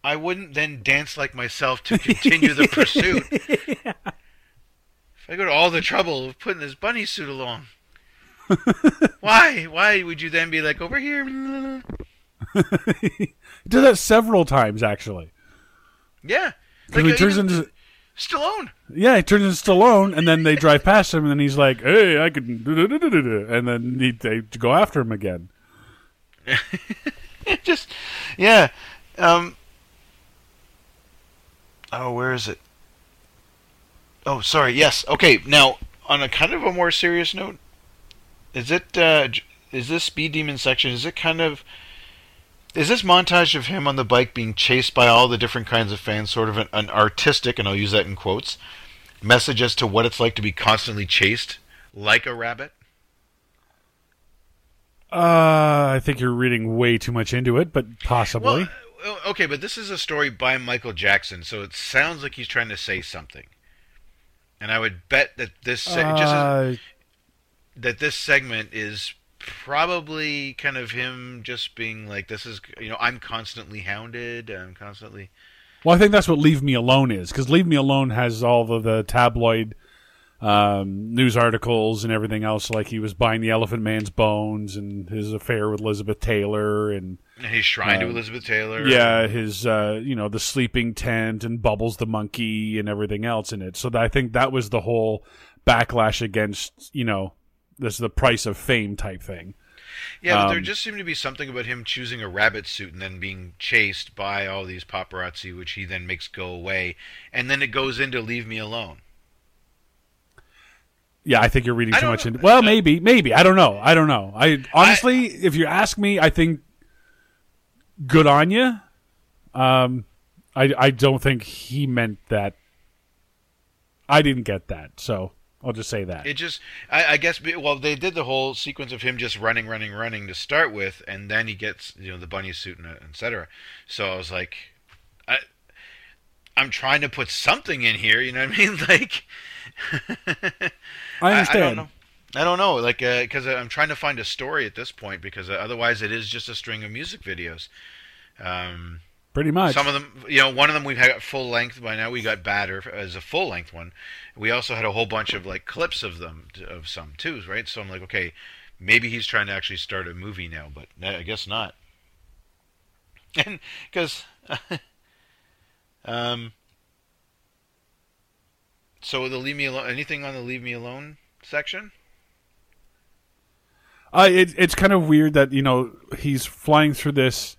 [SPEAKER 3] I wouldn't then dance like myself to continue the pursuit. If I go to all the trouble of putting this bunny suit along, why? Why would you then be like over here?
[SPEAKER 2] He did that several times actually.
[SPEAKER 3] Yeah,
[SPEAKER 2] Because he turns into
[SPEAKER 3] Stallone.
[SPEAKER 2] yeah, he turns into Stallone, and then they drive past him, and then he's like, "Hey, I can," and then he, they go after him again.
[SPEAKER 3] just yeah um oh where is it oh sorry yes okay now on a kind of a more serious note is it uh is this speed demon section is it kind of is this montage of him on the bike being chased by all the different kinds of fans sort of an, an artistic and i'll use that in quotes message as to what it's like to be constantly chased like a rabbit
[SPEAKER 2] Uh, I think you're reading way too much into it, but possibly.
[SPEAKER 3] Well, uh, okay, but this is a story by Michael Jackson, so it sounds like he's trying to say something. And I would bet that this se- just as,
[SPEAKER 2] Uh,
[SPEAKER 3] that this segment is probably kind of him just being like, "This is you know, I'm constantly hounded. I'm constantly."
[SPEAKER 2] well, I think that's what "Leave Me Alone" is, because "Leave Me Alone" has all of the tabloid um, news articles and everything else, like he was buying the Elephant Man's bones and his affair with Elizabeth Taylor and
[SPEAKER 3] he's shrine to
[SPEAKER 2] Uh,
[SPEAKER 3] Elizabeth Taylor.
[SPEAKER 2] yeah, his uh, you know the sleeping tent and Bubbles the monkey and everything else in it. So that, I think that was the whole backlash against you know this is the price of fame type thing.
[SPEAKER 3] Yeah, but there
[SPEAKER 2] Um,
[SPEAKER 3] just seemed to be something about him choosing a rabbit suit and then being chased by all these paparazzi, which he then makes go away, and then it goes into "Leave Me Alone."
[SPEAKER 2] Yeah, I think you're reading too much
[SPEAKER 3] know.
[SPEAKER 2] into. Well, maybe, maybe I don't know. I don't know. I honestly, if you ask me, I think good on you. Um, I I don't think he meant that. I didn't get that, so I'll just say that.
[SPEAKER 3] It just, I, I guess, well, they did the whole sequence of him just running, running, running to start with, and then he gets, you know, the bunny suit and etc. So I was like, I, I'm trying to put something in here. You know what I mean? Like,
[SPEAKER 2] I
[SPEAKER 3] I,
[SPEAKER 2] understand.
[SPEAKER 3] don't know. I don't know, like, because I'm trying to find a story at this point, because uh, otherwise it is just a string of music videos. Um,
[SPEAKER 2] Pretty much.
[SPEAKER 3] some of them, you know, one of them we've had full length by now. We got Badder as a full length one. We also had a whole bunch of like clips of them of some too, right? So I'm like, okay, maybe he's trying to actually start a movie now, but I guess not. And because, um, so the leave me alone. Anything on the leave me alone section?
[SPEAKER 2] Uh, it, it's kind of weird that you know he's flying through this.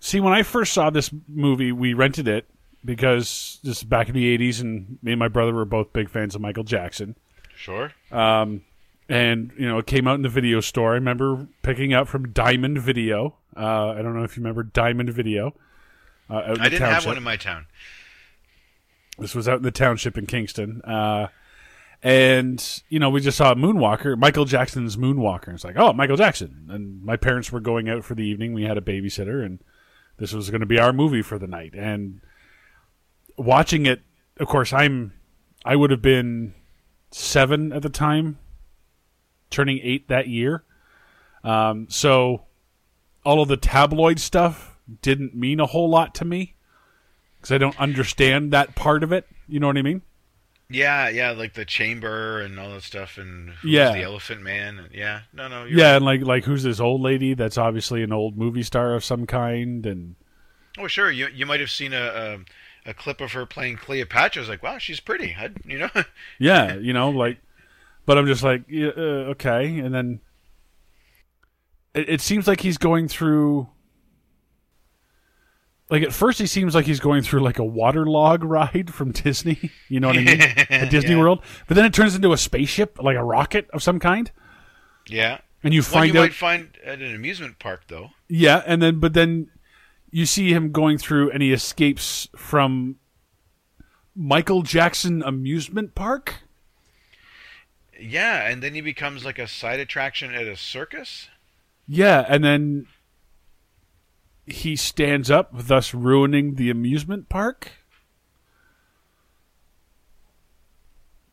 [SPEAKER 2] See, when I first saw this movie, we rented it because this is back in the '80s, and me and my brother were both big fans of Michael Jackson.
[SPEAKER 3] Sure.
[SPEAKER 2] Um, and you know, it came out in the video store. I remember picking up from Diamond Video. Uh, I don't know if you remember Diamond Video. Uh,
[SPEAKER 3] I didn't have one in my town.
[SPEAKER 2] This was out in the township in Kingston. Uh, and, you know, we just saw Moonwalker, Michael Jackson's Moonwalker. It's like, oh, Michael Jackson. And my parents were going out for the evening. We had a babysitter, and this was going to be our movie for the night. And watching it, of course, I'm, I would have been seven at the time, turning eight that year. Um, so all of the tabloid stuff didn't mean a whole lot to me because I don't understand that part of it. You know what I mean?
[SPEAKER 3] Yeah, yeah, like the chamber and all that stuff, and who's
[SPEAKER 2] Yeah.
[SPEAKER 3] the Elephant Man. And, yeah, no, no, you're
[SPEAKER 2] Yeah,
[SPEAKER 3] right.
[SPEAKER 2] and like like who's this old lady that's obviously an old movie star of some kind, and
[SPEAKER 3] Oh, sure. You you might have seen a a, a clip of her playing Cleopatra. I was like, wow, she's pretty. I'd, you know.
[SPEAKER 2] yeah, you know, like, but I'm just like, yeah, uh, okay, and then it, it seems like he's going through. Like at first, he seems like he's going through like a waterlog ride from Disney. You know what I mean? At Disney
[SPEAKER 3] Yeah.
[SPEAKER 2] World, but then it turns into a spaceship, like a rocket of some kind,
[SPEAKER 3] yeah.
[SPEAKER 2] and you find
[SPEAKER 3] you
[SPEAKER 2] out
[SPEAKER 3] might find at an amusement park, though.
[SPEAKER 2] Yeah, and then but then you see him going through and he escapes from Michael Jackson amusement park.
[SPEAKER 3] Yeah, and then he becomes like a side attraction at a circus.
[SPEAKER 2] Yeah, and then he stands up, thus ruining the amusement park.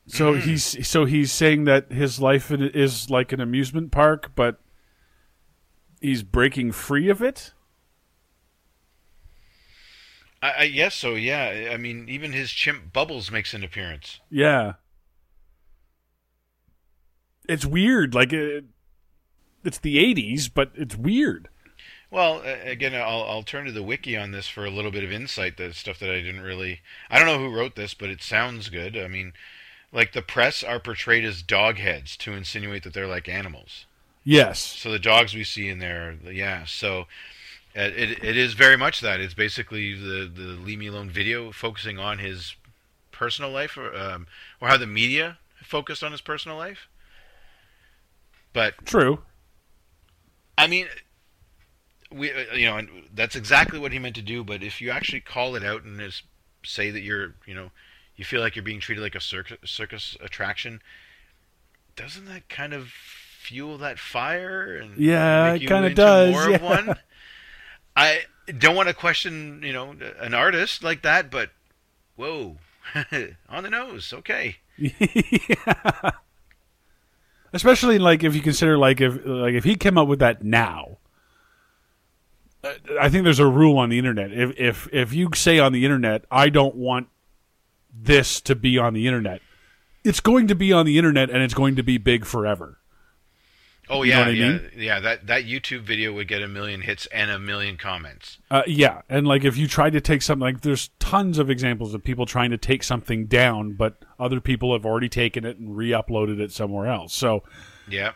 [SPEAKER 2] So hmm. he's so he's saying that his life is like an amusement park, but he's breaking free of it.
[SPEAKER 3] I, I yes, so yeah. I mean, even his chimp Bubbles makes an appearance.
[SPEAKER 2] Yeah. It's weird. Like it, it's the '80s, but it's weird.
[SPEAKER 3] Well, again, I'll I'll turn to the wiki on this for a little bit of insight. The stuff that I didn't really. I don't know who wrote this, but it sounds good. I mean, like the press are portrayed as dog heads to insinuate that they're like animals.
[SPEAKER 2] Yes.
[SPEAKER 3] So the dogs we see in there, yeah. So uh, it it is very much that. It's basically the the Leave Me Alone video focusing on his personal life, or um, or how the media focused on his personal life. But
[SPEAKER 2] True.
[SPEAKER 3] I mean, we uh, you know, and that's exactly what he meant to do. But if you actually call it out and just say that you're, you know, you feel like you're being treated like a circus circus attraction, doesn't that kind of fuel that fire? And
[SPEAKER 2] Yeah,
[SPEAKER 3] make
[SPEAKER 2] it kinda does,
[SPEAKER 3] More
[SPEAKER 2] yeah.
[SPEAKER 3] of one. I don't want to question, you know, an artist like that, but whoa, on the nose. Okay.
[SPEAKER 2] yeah. Especially like if you consider like if like if he came up with that now. I think there's a rule on the internet. If if if you say on the internet, I don't want this to be on the internet, it's going to be on the internet and it's going to be big forever.
[SPEAKER 3] Oh
[SPEAKER 2] You know
[SPEAKER 3] yeah,
[SPEAKER 2] I
[SPEAKER 3] yeah,
[SPEAKER 2] mean?
[SPEAKER 3] yeah. That that YouTube video would get a million hits and a million comments.
[SPEAKER 2] Uh, yeah, and like if you try to take something, like there's tons of examples of people trying to take something down, but other people have already taken it and re-uploaded it somewhere else. So
[SPEAKER 3] Yeah.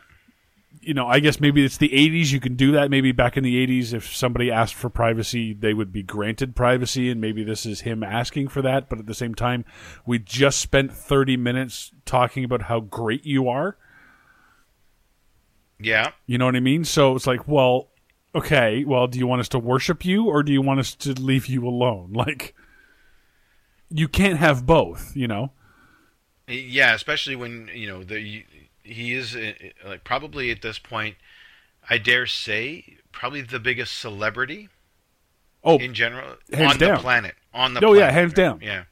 [SPEAKER 2] You know, I guess maybe it's the 80s. You can do that. Maybe back in the 80s, if somebody asked for privacy, they would be granted privacy, and maybe this is him asking for that. But at the same time, we just spent 30 minutes talking about how great you are.
[SPEAKER 3] Yeah.
[SPEAKER 2] You know what I mean? So it's like, well, okay, well, do you want us to worship you or do you want us to leave you alone? Like, you can't have both, you know?
[SPEAKER 3] Yeah, especially when you know the he is uh, like probably at this point, I dare say, probably the biggest celebrity
[SPEAKER 2] Oh,
[SPEAKER 3] in general on
[SPEAKER 2] down.
[SPEAKER 3] the planet. On the
[SPEAKER 2] Oh, yeah,
[SPEAKER 3] planet.
[SPEAKER 2] hands down.
[SPEAKER 3] Yeah,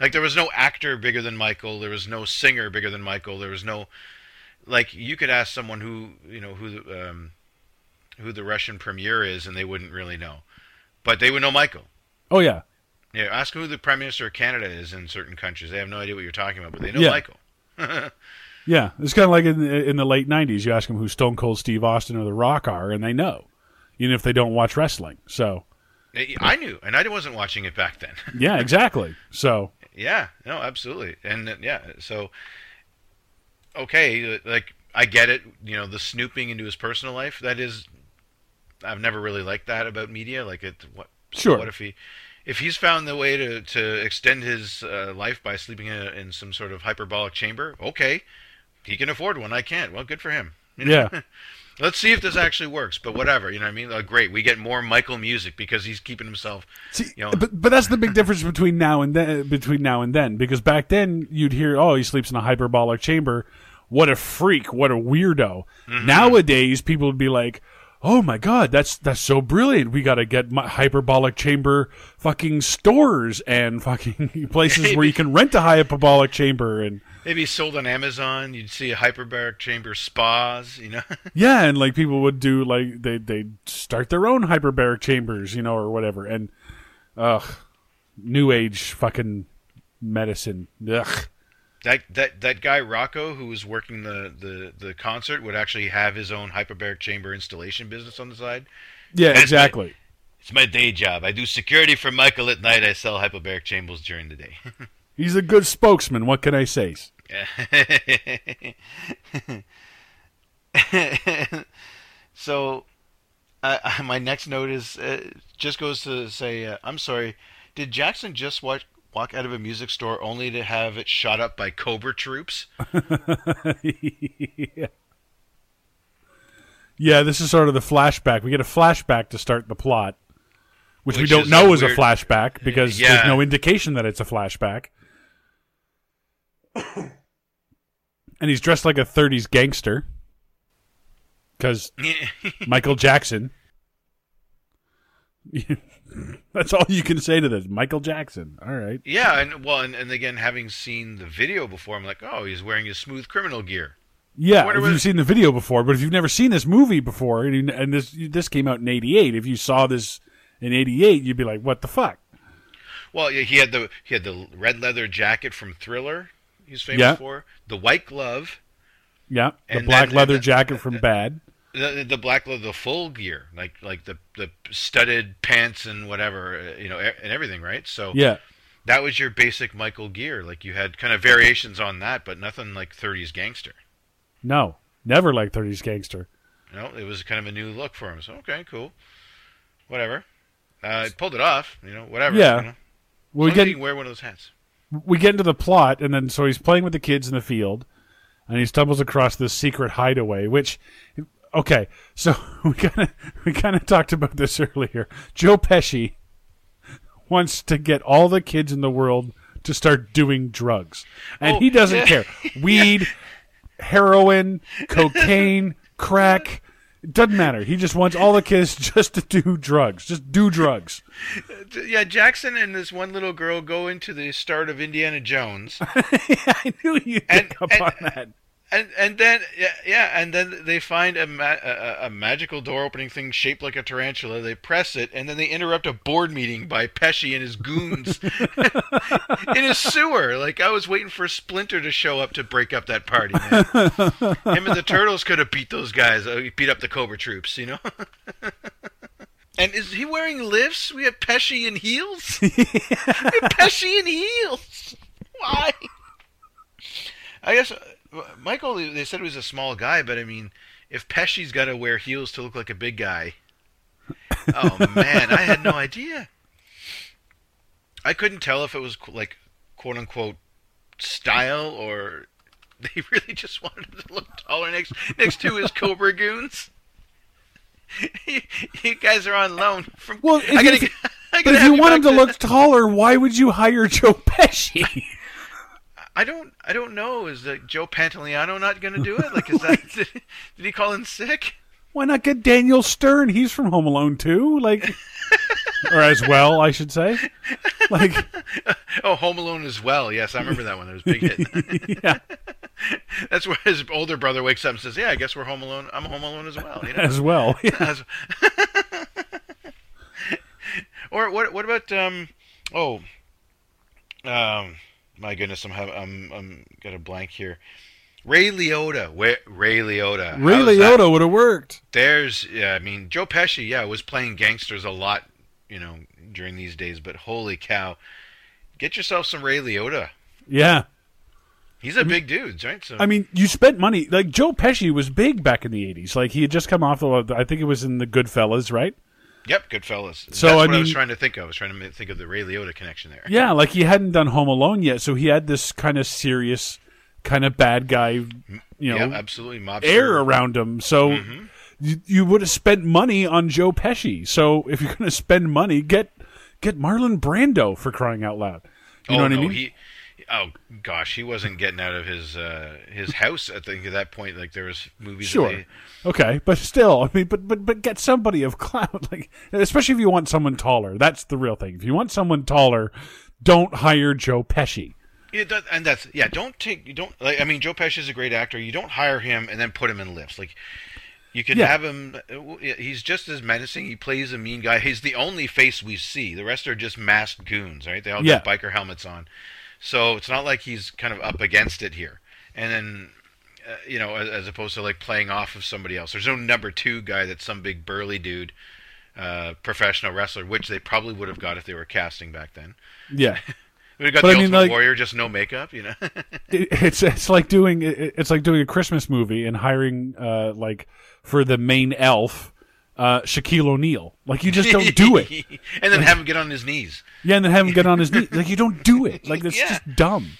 [SPEAKER 3] like there was no actor bigger than Michael. There was no singer bigger than Michael. There was no like you could ask someone who you know who the, um, who the Russian premier is, and they wouldn't really know, but they would know Michael.
[SPEAKER 2] oh yeah.
[SPEAKER 3] Yeah, ask who the prime minister of Canada is in certain countries. They have no idea what you're talking about, but they know
[SPEAKER 2] Yeah.
[SPEAKER 3] Michael.
[SPEAKER 2] Yeah, it's kind of like in, in the late '90s. You ask them who Stone Cold Steve Austin or The Rock are, and they know, even if they don't watch wrestling. So,
[SPEAKER 3] I knew, and I wasn't watching it back then.
[SPEAKER 2] yeah, exactly. So,
[SPEAKER 3] Yeah, no, absolutely, and uh, yeah, so okay, uh, like I get it, you know, the snooping into his personal life. That is, I've never really liked that about media. Like, it, what?
[SPEAKER 2] Sure.
[SPEAKER 3] What if he, if he's found the way to to extend his uh, life by sleeping in, a, in some sort of hyperbolic chamber? Okay, he can afford one. I can't. Well, good for him. You know?
[SPEAKER 2] yeah,
[SPEAKER 3] Let's see if this actually works. But whatever, you know what I mean? Like, great, we get more Michael music because he's keeping himself.
[SPEAKER 2] See,
[SPEAKER 3] You know-
[SPEAKER 2] but but that's the big difference between now and then. Between now and then, because back then you'd hear, "Oh, he sleeps in a hyperbolic chamber." What a freak! What a weirdo!
[SPEAKER 3] Mm-hmm.
[SPEAKER 2] Nowadays, people would be like, "Oh my god, that's that's so brilliant! We got to get my hyperbolic chamber fucking stores and fucking places where you can rent a hyperbolic chamber and."
[SPEAKER 3] Maybe sold on Amazon. You'd see a hyperbaric chamber spas. You know.
[SPEAKER 2] Yeah, and like people would do like they they start their own hyperbaric chambers, you know, or whatever. And ugh, new age fucking medicine. Ugh.
[SPEAKER 3] That that that guy Rocco, who was working the, the, the concert, would actually have his own hyperbaric chamber installation business on the side.
[SPEAKER 2] Yeah,
[SPEAKER 3] That's
[SPEAKER 2] exactly.
[SPEAKER 3] It's my day job. I do security for Michael at night. I sell hyperbaric chambers during the day.
[SPEAKER 2] He's a good spokesman. What can I say?
[SPEAKER 3] so, uh, my next note is uh, just goes to say, uh, I'm sorry. Did Jackson just watch, walk out of a music store only to have it shot up by Cobra troops?
[SPEAKER 2] yeah. Yeah, this is sort of the flashback. We get a flashback to start the plot, which, we don't
[SPEAKER 3] is
[SPEAKER 2] know is a flashback because
[SPEAKER 3] Yeah.
[SPEAKER 2] there's no indication that it's a flashback. and he's dressed like a 30s gangster because Michael Jackson. That's all you can say to this. Michael Jackson. All right.
[SPEAKER 3] Yeah, and well, and, and again, having seen the video before, I'm like, oh, he's wearing his smooth criminal gear.
[SPEAKER 2] Yeah, if you've seen the video before, but if you've never seen this movie before, and, you- and this this came out in '88, if you saw this in '88, you'd be like, "What the fuck?"
[SPEAKER 3] Well, he had the he had the red leather jacket from Thriller. He's famous
[SPEAKER 2] Yeah.
[SPEAKER 3] for the white glove,
[SPEAKER 2] Yeah, the black leather jacket from Bad.
[SPEAKER 3] the, the black leather, the full gear, like like the the studded pants and whatever, uh, you know, and everything, right? So
[SPEAKER 2] Yeah,
[SPEAKER 3] that was your basic Michael gear. Like you had kind of variations on that, but nothing like 30s gangster.
[SPEAKER 2] no, never like '30s gangster.
[SPEAKER 3] You know, it was kind of a new look for him. So okay, cool, whatever. Uh, pulled it off, you know, whatever.
[SPEAKER 2] Yeah.
[SPEAKER 3] you know.
[SPEAKER 2] Well, we get
[SPEAKER 3] you wear one of those hats.
[SPEAKER 2] We get into the plot, and then so he's playing with the kids in the field, and he stumbles across this secret hideaway. Which, okay, so we kind of we kind of talked about this earlier. Joe Pesci wants to get all the kids in the world to start doing drugs, and
[SPEAKER 3] Oh,
[SPEAKER 2] he doesn't
[SPEAKER 3] yeah.
[SPEAKER 2] care. Weed, heroin, cocaine, crack. Doesn't matter. He just wants all the kids just to do drugs. Just do drugs.
[SPEAKER 3] Yeah, Jackson and this one little girl go into the start of Indiana Jones.
[SPEAKER 2] I knew you'd
[SPEAKER 3] And-
[SPEAKER 2] pick up
[SPEAKER 3] and-
[SPEAKER 2] on that.
[SPEAKER 3] And and then yeah, yeah and then they find a, ma- a a magical door opening thing shaped like a tarantula. They press it, and then they interrupt a board meeting by Pesci and his goons in his sewer. Like I was waiting for Splinter to show up to break up that party. Man. Him and the turtles could have beat those guys. Uh, beat up the Cobra troops, you know. and is he wearing lifts? We have Pesci in heels. we have Pesci in heels. Why? I guess Michael. They said he was a small guy, but I mean, if Pesci's got to wear heels to look like a big guy, oh man, I had no idea. I couldn't tell if it was like quote unquote style or they really just wanted him to look taller next next to his Cobra goons. you, you guys are on loan from.
[SPEAKER 2] Well, if
[SPEAKER 3] gotta,
[SPEAKER 2] you- But if you want him to look taller, why would you hire Joe Pesci?
[SPEAKER 3] I don't. I don't know. Is that Joe Pantoliano not going to do it? Like, is that? Did, did he call in sick?
[SPEAKER 2] Why not get Daniel Stern? He's from Home Alone too, like, or as well, I should say. Like,
[SPEAKER 3] Oh, Home Alone as well. Yes, I remember that one. That was big hit.
[SPEAKER 2] yeah,
[SPEAKER 3] That's where his older brother wakes up and says, "Yeah, I guess we're Home Alone. I'm Home Alone as well." You know?
[SPEAKER 2] as well. Yeah.
[SPEAKER 3] As- or what? What about um? Oh, um, my goodness, I'm have I'm I'm got a blank here. Ray Liotta. Where, Ray Liotta.
[SPEAKER 2] Ray Liotta would have worked.
[SPEAKER 3] There's, yeah, I mean, Joe Pesci, yeah, was playing gangsters a lot, you know, during these days. But holy cow, get yourself some Ray Liotta.
[SPEAKER 2] Yeah,
[SPEAKER 3] He's a big dude, right? So
[SPEAKER 2] I mean, you spent money. Like Joe Pesci was big back in the '80s. Like he had just come off of, I think it was in the Goodfellas, right?
[SPEAKER 3] Yep, Goodfellas.
[SPEAKER 2] So,
[SPEAKER 3] That's
[SPEAKER 2] I
[SPEAKER 3] what I was trying to think of. I was trying to think of the Ray Liotta connection there.
[SPEAKER 2] Yeah, like he hadn't done Home Alone yet, so he had this kind of serious, kind of bad guy, you know,
[SPEAKER 3] yeah, absolutely. Mobster.
[SPEAKER 2] air around him. So
[SPEAKER 3] Mm-hmm.
[SPEAKER 2] you, you would have spent money on Joe Pesci. So if you're going to spend money, get get Marlon Brando for crying out loud. You
[SPEAKER 3] oh,
[SPEAKER 2] know what
[SPEAKER 3] no,
[SPEAKER 2] I mean?
[SPEAKER 3] He, oh gosh, he wasn't getting out of his uh, his house. I think at that point, like there was movies. that
[SPEAKER 2] Sure.
[SPEAKER 3] they-
[SPEAKER 2] Okay, but still, I mean, but but but get somebody of clout, like especially if you want someone taller. That's the real thing. If you want someone taller, don't hire Joe Pesci.
[SPEAKER 3] Yeah, that, and that's yeah. Don't take you don't like. I mean, Joe Pesci is a great actor. You don't hire him and then put him in lifts. Like you can
[SPEAKER 2] Yeah.
[SPEAKER 3] have him. He's just as menacing. He plays a mean guy. He's the only face we see. The rest are just masked goons, right? They all
[SPEAKER 2] Yeah.
[SPEAKER 3] got biker helmets on. So it's not like he's kind of up against it here. And then. Uh, you know, as, as opposed to like playing off of somebody else. There's no number two guy that's some big burly dude, uh, professional wrestler, which they probably would have got if they were casting back then.
[SPEAKER 2] Yeah,
[SPEAKER 3] We got
[SPEAKER 2] But
[SPEAKER 3] the
[SPEAKER 2] I mean,
[SPEAKER 3] Ultimate
[SPEAKER 2] like-
[SPEAKER 3] Warrior, just no makeup, you know.
[SPEAKER 2] it, it's it's like doing it, it's like doing a Christmas movie and hiring uh like for the main elf, uh Shaquille O'Neal. Like you just don't do it.
[SPEAKER 3] and then have him get on his knees.
[SPEAKER 2] Yeah, and then have him get on his knees. Like you don't do it. Like that's
[SPEAKER 3] Yeah.
[SPEAKER 2] just dumb.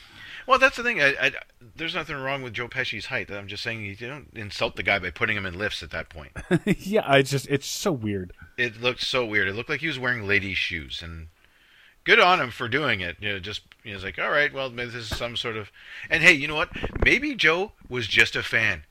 [SPEAKER 3] Well, that's the thing. I, I, there's nothing wrong with Joe Pesci's height. I'm just saying you don't insult the guy by putting him in lifts at that point.
[SPEAKER 2] yeah, it's just it's so weird.
[SPEAKER 3] it looked so weird. It looked like he was wearing ladies' shoes, and good on him for doing it. You know, just you know, it's like, all right, well, maybe this is some sort of. And hey, you know what? Maybe Joe was just a fan.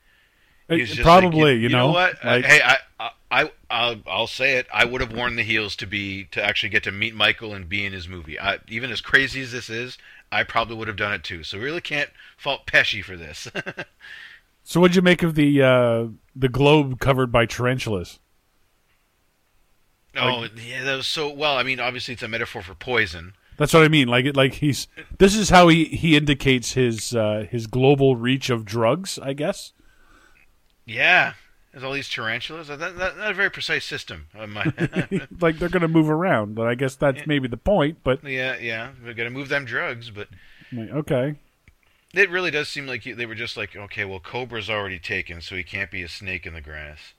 [SPEAKER 3] He was just
[SPEAKER 2] Probably,
[SPEAKER 3] like,
[SPEAKER 2] you, know,
[SPEAKER 3] what? Uh,
[SPEAKER 2] like-
[SPEAKER 3] hey, I, I, I, I'll, I'll say it. I would have worn the heels to be to actually get to meet Michael and be in his movie. I, even as crazy as this is, I probably would have done it too. So we really can't fault Pesci for this.
[SPEAKER 2] So what'd you make of the uh the globe covered by tarantulas?
[SPEAKER 3] oh, yeah, that was so well. I mean, obviously it's a metaphor for poison.
[SPEAKER 2] That's what I mean. Like it, like he's this is how he he indicates his uh his global reach of drugs, I guess.
[SPEAKER 3] Yeah, there's all these tarantulas. That, that, not a very precise system. Uh,
[SPEAKER 2] like they're going to move around, but I guess that's maybe the point, but
[SPEAKER 3] yeah, yeah, we got to move them drugs, but
[SPEAKER 2] okay.
[SPEAKER 3] it really does seem like you- they were just like, okay, well, Cobra's already taken, so he can't be a snake in the grass.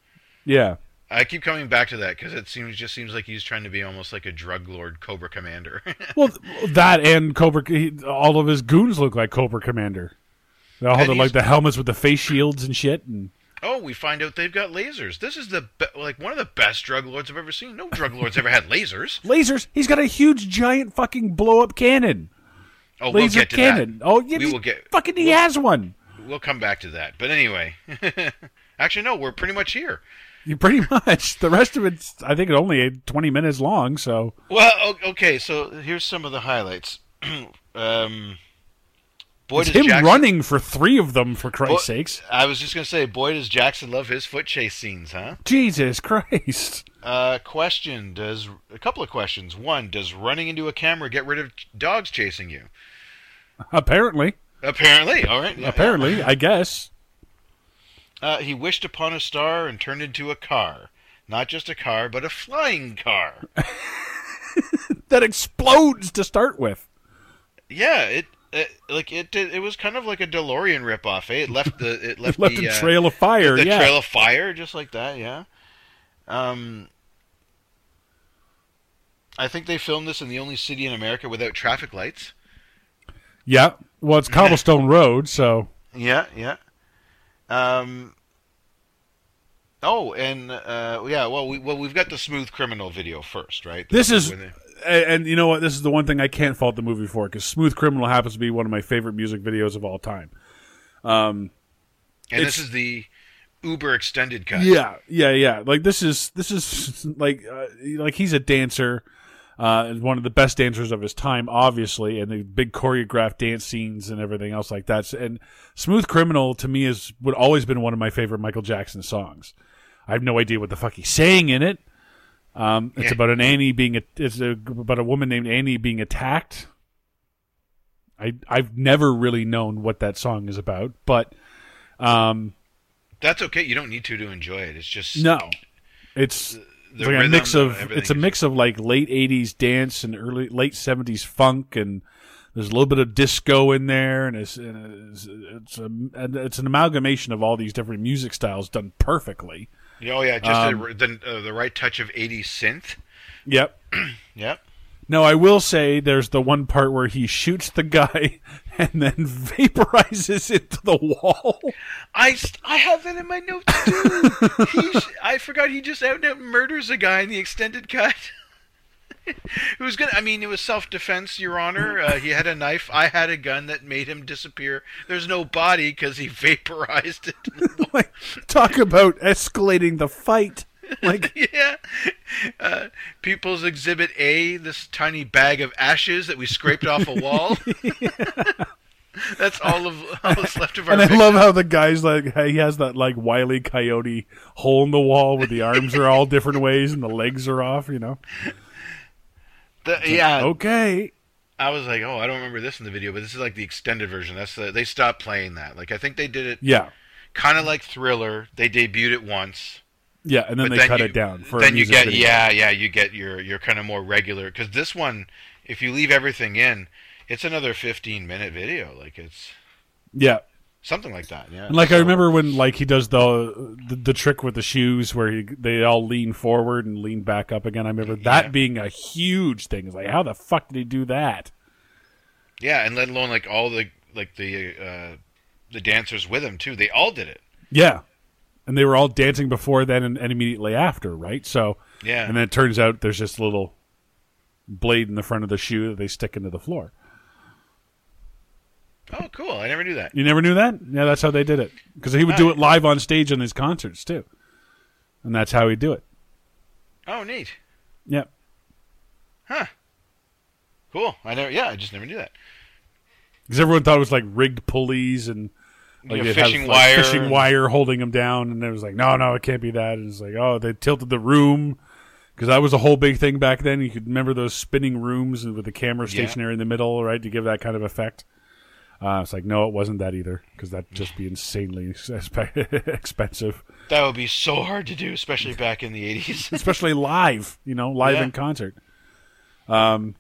[SPEAKER 2] Yeah.
[SPEAKER 3] I keep coming back to that because it seems just seems like he's trying to be almost like a drug lord Cobra Commander.
[SPEAKER 2] Well, that and Cobra he, all of his goons look like Cobra Commander. They all have
[SPEAKER 3] And
[SPEAKER 2] like the helmets with the face shields and shit and
[SPEAKER 3] oh, we find out they've got lasers. This is the be- like one of the best drug lords I've ever seen. No drug lords ever had lasers.
[SPEAKER 2] lasers. He's got a huge giant fucking blow up cannon.
[SPEAKER 3] Oh, we'll get to
[SPEAKER 2] cannon.
[SPEAKER 3] that.
[SPEAKER 2] Oh, yeah,
[SPEAKER 3] we
[SPEAKER 2] he-
[SPEAKER 3] will get.
[SPEAKER 2] fucking he has one.
[SPEAKER 3] We'll come back to that. But anyway, actually, no, we're pretty much here.
[SPEAKER 2] You pretty much. The rest of it's I think it only 20 minutes long, so
[SPEAKER 3] Well, okay, so here's some of the highlights. um, Boy,
[SPEAKER 2] It's
[SPEAKER 3] does
[SPEAKER 2] him
[SPEAKER 3] Jackson,
[SPEAKER 2] running for three of them, for Christ's
[SPEAKER 3] Boy-
[SPEAKER 2] sakes.
[SPEAKER 3] I was just gonna say, boy, does Jackson love his foot chase scenes, huh?
[SPEAKER 2] Jesus Christ.
[SPEAKER 3] Uh, question: Does a couple of questions? One, does running into a camera get rid of dogs chasing you?
[SPEAKER 2] Apparently.
[SPEAKER 3] Apparently, all right. yeah,
[SPEAKER 2] Apparently, I guess.
[SPEAKER 3] Uh, he wished upon a star and turned into a car. Not just a car, but a flying car.
[SPEAKER 2] That explodes to start with.
[SPEAKER 3] yeah, it, it like it did, it was kind of like a DeLorean ripoff. Eh? It left the it left,
[SPEAKER 2] Left
[SPEAKER 3] the uh,
[SPEAKER 2] trail of fire,
[SPEAKER 3] the
[SPEAKER 2] yeah.
[SPEAKER 3] trail of fire, just like that. Yeah. Um, I think they filmed this in the only city in America without traffic lights.
[SPEAKER 2] yeah. Well, it's Cobblestone Road, so
[SPEAKER 3] Yeah, yeah. Um. Oh, and uh, yeah. Well, we well we've got the smooth criminal video first, right?
[SPEAKER 2] This is,
[SPEAKER 3] they-
[SPEAKER 2] and, and you know what? This is the one thing I can't fault the movie for because "Smooth Criminal" happens to be one of my favorite music videos of all time.
[SPEAKER 3] and this is the Uber extended cut.
[SPEAKER 2] Yeah, yeah, yeah. Like this is this is like uh, like he's a dancer, uh, one of the best dancers of his time, obviously, and the big choreographed dance scenes and everything else like that. And "Smooth Criminal" to me is would always been one of my favorite Michael Jackson songs. I have no idea what the fuck he's saying in it. Um, it's
[SPEAKER 3] Yeah.
[SPEAKER 2] about an Annie being a, it's a, about a woman named Annie being attacked. I I've never really known what that song is about, but um,
[SPEAKER 3] That's okay. You don't need to to enjoy it. It's just
[SPEAKER 2] no, it's
[SPEAKER 3] the
[SPEAKER 2] it's like a mix of it's a mix of like late '80s dance and early late '70s funk, and there's a little bit of disco in there, and it's and it's it's, a, and it's an amalgamation of all these different music styles done perfectly.
[SPEAKER 3] Oh yeah, just
[SPEAKER 2] Um,
[SPEAKER 3] the the, uh, the right touch of '80s synth.
[SPEAKER 2] Yep.
[SPEAKER 3] Yep.
[SPEAKER 2] No, I will say there's the one part where he shoots the guy and then vaporizes into the wall.
[SPEAKER 3] I, I have that in my notes too. he I forgot he just out and out murders a guy in the extended cut. It was gonna. I mean, it was self-defense, Your Honor. Uh, he had a knife. I had a gun that made him disappear. There's no body because he vaporized it.
[SPEAKER 2] like talk about escalating the fight. Like
[SPEAKER 3] yeah. Uh, People's Exhibit A, this tiny bag of ashes that we scraped off a wall. That's all of all that's left of our.
[SPEAKER 2] And I
[SPEAKER 3] victim.
[SPEAKER 2] love how the guy's like he has that like wily coyote hole in the wall where the arms are all different ways and the legs are off. You know.
[SPEAKER 3] The- yeah,
[SPEAKER 2] Okay.
[SPEAKER 3] I was like, oh, I don't remember this in the video, but this is like the extended version. That's the, they stopped playing that. Like I think they did it
[SPEAKER 2] Yeah.
[SPEAKER 3] kind of like Thriller. They debuted it once,
[SPEAKER 2] Yeah, and then they
[SPEAKER 3] then
[SPEAKER 2] cut
[SPEAKER 3] you,
[SPEAKER 2] it down for a
[SPEAKER 3] then you get
[SPEAKER 2] video.
[SPEAKER 3] yeah, yeah, you get your your kind of more regular because this one, if you leave everything in, it's another 15 minute video. Like it's
[SPEAKER 2] Yeah.
[SPEAKER 3] Something like that. Yeah,
[SPEAKER 2] And like I remember when like he does the the, the trick with the shoes where he, they all lean forward and lean back up again. I remember that
[SPEAKER 3] Yeah.
[SPEAKER 2] being a huge thing. It's like how the fuck did he do that?
[SPEAKER 3] Yeah, and let alone like all the like the uh, the dancers with him too. They all did it.
[SPEAKER 2] Yeah. And they were all dancing before then and, and immediately after, right? So
[SPEAKER 3] Yeah.
[SPEAKER 2] and then it turns out there's this little blade in the front of the shoe that they stick into the floor.
[SPEAKER 3] Oh, cool! I never knew that.
[SPEAKER 2] You never knew that? Yeah, that's how they did it. Because he would do it live on stage in his concerts too, and that's how he'd do it.
[SPEAKER 3] Oh, neat.
[SPEAKER 2] Yep.
[SPEAKER 3] Huh. Cool. I never. Yeah, I just never knew that.
[SPEAKER 2] Because everyone thought it was like rigged pulleys and like
[SPEAKER 3] Yeah,
[SPEAKER 2] they'd
[SPEAKER 3] fishing
[SPEAKER 2] have, like,
[SPEAKER 3] wire
[SPEAKER 2] fishing wire holding him down, and it was like, no, no, it can't be that. And it's like, oh, they tilted the room because that was a whole big thing back then. You could remember those spinning rooms with the camera
[SPEAKER 3] Yeah.
[SPEAKER 2] stationary in the middle, right, to give that kind of effect. Uh, it's like, no, it wasn't that either, because that'd just be insanely expensive,
[SPEAKER 3] That would be so hard to do, especially back in the eighties.
[SPEAKER 2] especially live, you know, live
[SPEAKER 3] Yeah.
[SPEAKER 2] in concert. Um,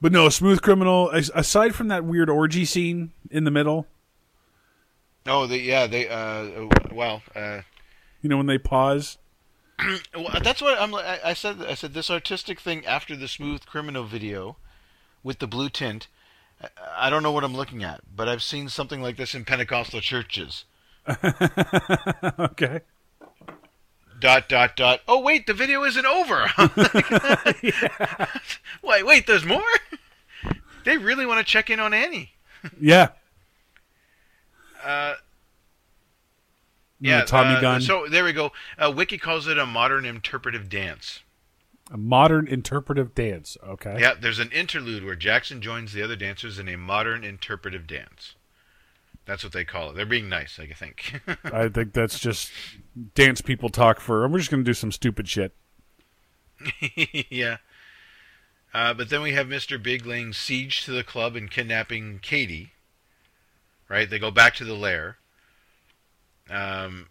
[SPEAKER 2] but no, Smooth Criminal. Aside from that weird orgy scene in the middle,
[SPEAKER 3] oh, they yeah they uh well uh
[SPEAKER 2] you know, when they pause.
[SPEAKER 3] well, that's what I'm. I, I said. I said this artistic thing after the smooth criminal video, with the blue tint. I, don't know what I'm looking at, but I've seen something like this in Pentecostal churches.
[SPEAKER 2] okay.
[SPEAKER 3] Dot dot dot. Oh wait, the video isn't over. wait, wait, there's more. They really want to check in on Annie.
[SPEAKER 2] Yeah.
[SPEAKER 3] Uh,
[SPEAKER 2] Yeah,
[SPEAKER 3] yeah,
[SPEAKER 2] Tommy
[SPEAKER 3] uh,
[SPEAKER 2] gun.
[SPEAKER 3] So there we go. Uh, Wiki calls it a modern interpretive dance.
[SPEAKER 2] A modern interpretive dance. Okay.
[SPEAKER 3] Yeah, there's an interlude where Jackson joins the other dancers in a modern interpretive dance. That's what they call it. They're being nice, I think.
[SPEAKER 2] I think that's just dance people talk for. We're just going to do some stupid shit.
[SPEAKER 3] yeah. Uh, but then we have Mr. Big laying siege to the club and kidnapping Katie. Right? They go back to the lair. Um,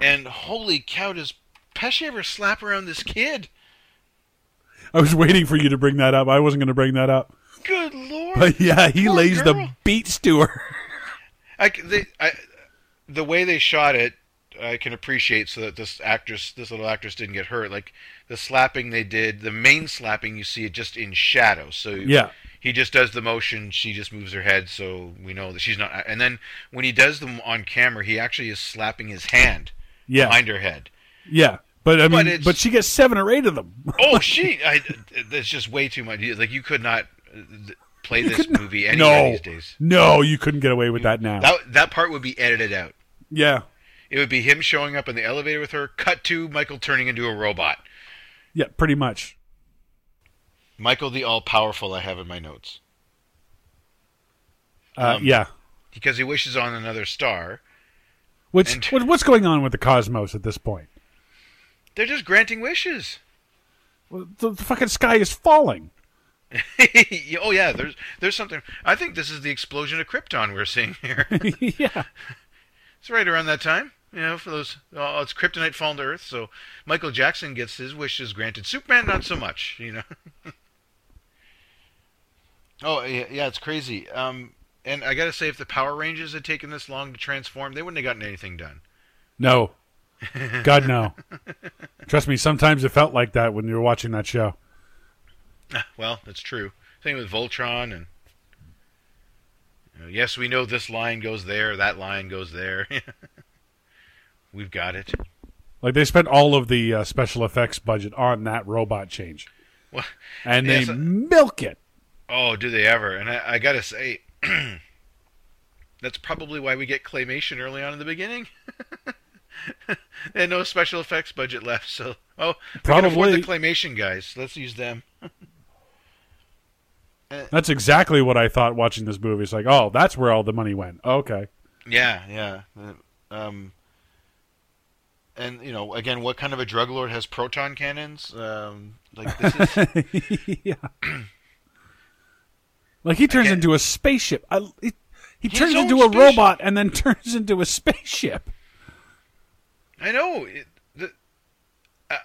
[SPEAKER 3] and holy cow, does Pesci ever slap around this kid?
[SPEAKER 2] I was waiting for you to bring that up. I wasn't going to bring that up.
[SPEAKER 3] Good lord!
[SPEAKER 2] But yeah, he
[SPEAKER 3] Poor
[SPEAKER 2] lays
[SPEAKER 3] girl.
[SPEAKER 2] the beats to her.
[SPEAKER 3] I, c- they, I, the way they shot it, I can appreciate so that this actress, this little actress, didn't get hurt. Like the slapping they did, the main slapping, you see it just in shadow. So
[SPEAKER 2] Yeah.
[SPEAKER 3] he just does the motion. She just moves her head, so we know that she's not. And then when he does them on camera, he actually is slapping his hand
[SPEAKER 2] Yeah.
[SPEAKER 3] behind her head.
[SPEAKER 2] Yeah. But I mean,
[SPEAKER 3] it's-
[SPEAKER 2] but she gets seven or eight of them.
[SPEAKER 3] Oh, she! I, that's just way too much. Like you could not uh, play this
[SPEAKER 2] couldn't-
[SPEAKER 3] movie anywhere
[SPEAKER 2] no,
[SPEAKER 3] these days.
[SPEAKER 2] no, you couldn't get away with that now.
[SPEAKER 3] That that part would be edited out.
[SPEAKER 2] yeah,
[SPEAKER 3] It would be him showing up in the elevator with her. Cut to Michael turning into a robot.
[SPEAKER 2] yeah, pretty much.
[SPEAKER 3] Michael the All Powerful. I have in my notes
[SPEAKER 2] Uh,
[SPEAKER 3] Um,
[SPEAKER 2] yeah.
[SPEAKER 3] because he wishes on another star.
[SPEAKER 2] Which
[SPEAKER 3] and-
[SPEAKER 2] what's going on with the cosmos at this point?
[SPEAKER 3] They're just granting wishes.
[SPEAKER 2] Well, The, the fucking sky is falling.
[SPEAKER 3] oh yeah, there's there's something. I think this is the explosion of Krypton we're seeing here.
[SPEAKER 2] yeah.
[SPEAKER 3] it's right around that time. You know, for those, oh, it's kryptonite falling to Earth. So Michael Jackson gets his wishes granted. Superman, not so much. You know. oh yeah, yeah, it's crazy. Um, and I gotta say, if the Power Rangers had taken this long to transform, they wouldn't have gotten anything done.
[SPEAKER 2] No. God no. Trust me, sometimes it felt like that when you were watching that show.
[SPEAKER 3] Well, that's true. Same with Voltron and. you know, yes, we know this line goes there, that line goes there. We've got it.
[SPEAKER 2] Like they spent all of the uh, special effects budget on that robot change,
[SPEAKER 3] Well,
[SPEAKER 2] and they
[SPEAKER 3] uh,
[SPEAKER 2] milk it.
[SPEAKER 3] Oh, do they ever? And I, I gotta say, that's probably why we get claymation early on in the beginning. they had no special effects budget left, so oh, we can afford
[SPEAKER 2] Probably.
[SPEAKER 3] the claymation guys. Let's use them.
[SPEAKER 2] That's exactly what I thought watching this movie. It's like, oh, that's where all the money went. Okay.
[SPEAKER 3] Yeah, yeah. Uh, Um, and you know, again, what kind of a drug lord has proton cannons? Um, like this is
[SPEAKER 2] yeah. like he turns
[SPEAKER 3] can't-
[SPEAKER 2] into a spaceship. I, he, he turns into a
[SPEAKER 3] spaceship.
[SPEAKER 2] robot and then turns into a spaceship.
[SPEAKER 3] I know. It, the, uh,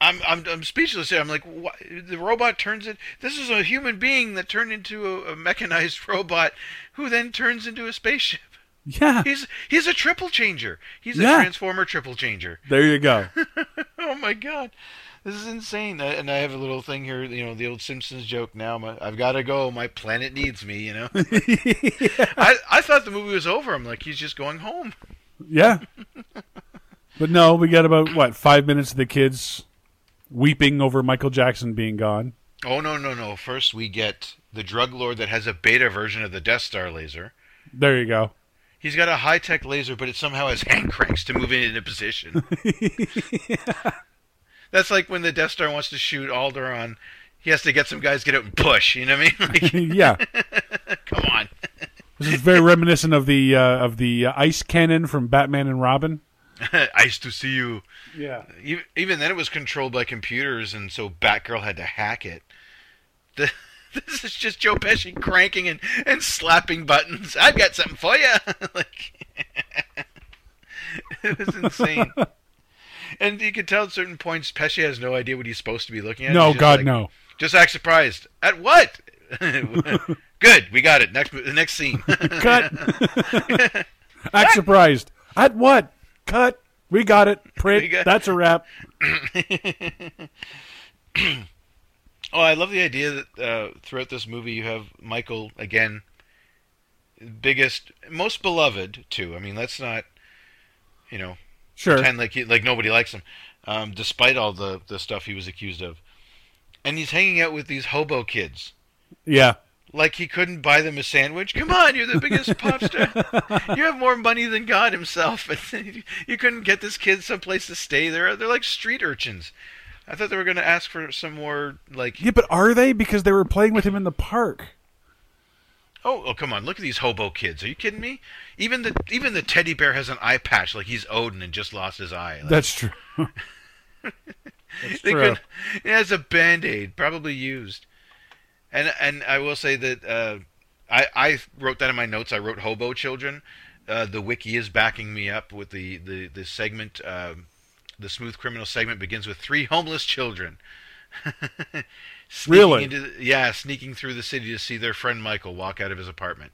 [SPEAKER 3] I'm I'm I'm speechless here. I'm like, what? the robot turns it. This is a human being that turned into a, a mechanized robot, who then turns into a spaceship.
[SPEAKER 2] Yeah.
[SPEAKER 3] He's he's a triple changer. He's a transformer triple changer.
[SPEAKER 2] There you go.
[SPEAKER 3] Oh my god, this is insane. And I have a little thing here. You know, the old Simpsons joke. Now my, I've got to go. My planet needs me. You know. I I thought the movie was over. I'm like, he's just going home.
[SPEAKER 2] Yeah. But no, we got about what five minutes of the kids weeping over Michael Jackson being gone.
[SPEAKER 3] Oh no no no! First we get the drug lord that has a beta version of the Death Star laser.
[SPEAKER 2] There you go.
[SPEAKER 3] He's got a high tech laser, but it somehow has hand cranks to move it into position. That's like when the Death Star wants to shoot Alderaan. He has to get some guys get out and push. You know what I mean?
[SPEAKER 2] yeah,
[SPEAKER 3] come on.
[SPEAKER 2] this is very reminiscent of the uh, of the uh, ice cannon from Batman and Robin.
[SPEAKER 3] Ice to see you.
[SPEAKER 2] Yeah,
[SPEAKER 3] Even then, it was controlled by computers, and so Batgirl had to hack it. The, this is just Joe Pesci cranking and, and slapping buttons. I've got something for you. like, it was insane. And you could tell at certain points Pesci has no idea what he's supposed to be looking at.
[SPEAKER 2] no, God,
[SPEAKER 3] like,
[SPEAKER 2] no.
[SPEAKER 3] Just act surprised. At what? Good, we got it. Next, the next scene.
[SPEAKER 2] Cut. Act surprised. At what? Cut. We got it. Print.
[SPEAKER 3] Got-
[SPEAKER 2] That's a wrap.
[SPEAKER 3] Oh, I love the idea that uh, throughout this movie you have Michael again, biggest, most beloved too. I mean, let's not, you know,
[SPEAKER 2] Sure.
[SPEAKER 3] pretend like he, like nobody likes him, um, despite all the the stuff he was accused of. And he's hanging out with these hobo kids.
[SPEAKER 2] Yeah.
[SPEAKER 3] Like he couldn't buy them a sandwich. Come on, you're the biggest pop star. You have more money than God Himself, and you couldn't get this kid someplace to stay. They're they're like street urchins. I thought they were going to ask for some more like
[SPEAKER 2] Yeah, but are they? Because they were playing with him in the park.
[SPEAKER 3] Oh, oh, come on! Look at these hobo kids. Are you kidding me? Even the even the teddy bear has an eye patch, like he's Odin and just lost his eye. Like,
[SPEAKER 2] That's true.
[SPEAKER 3] they
[SPEAKER 2] true.
[SPEAKER 3] could, it has a band aid, probably used. And and I will say that uh, I I wrote that in my notes. I wrote hobo children. Uh, the wiki is backing me up with the the the segment. Uh, the smooth criminal segment begins with three homeless children. Sneaking
[SPEAKER 2] Really?
[SPEAKER 3] Into the- yeah, sneaking through the city to see their friend Michael walk out of his apartment.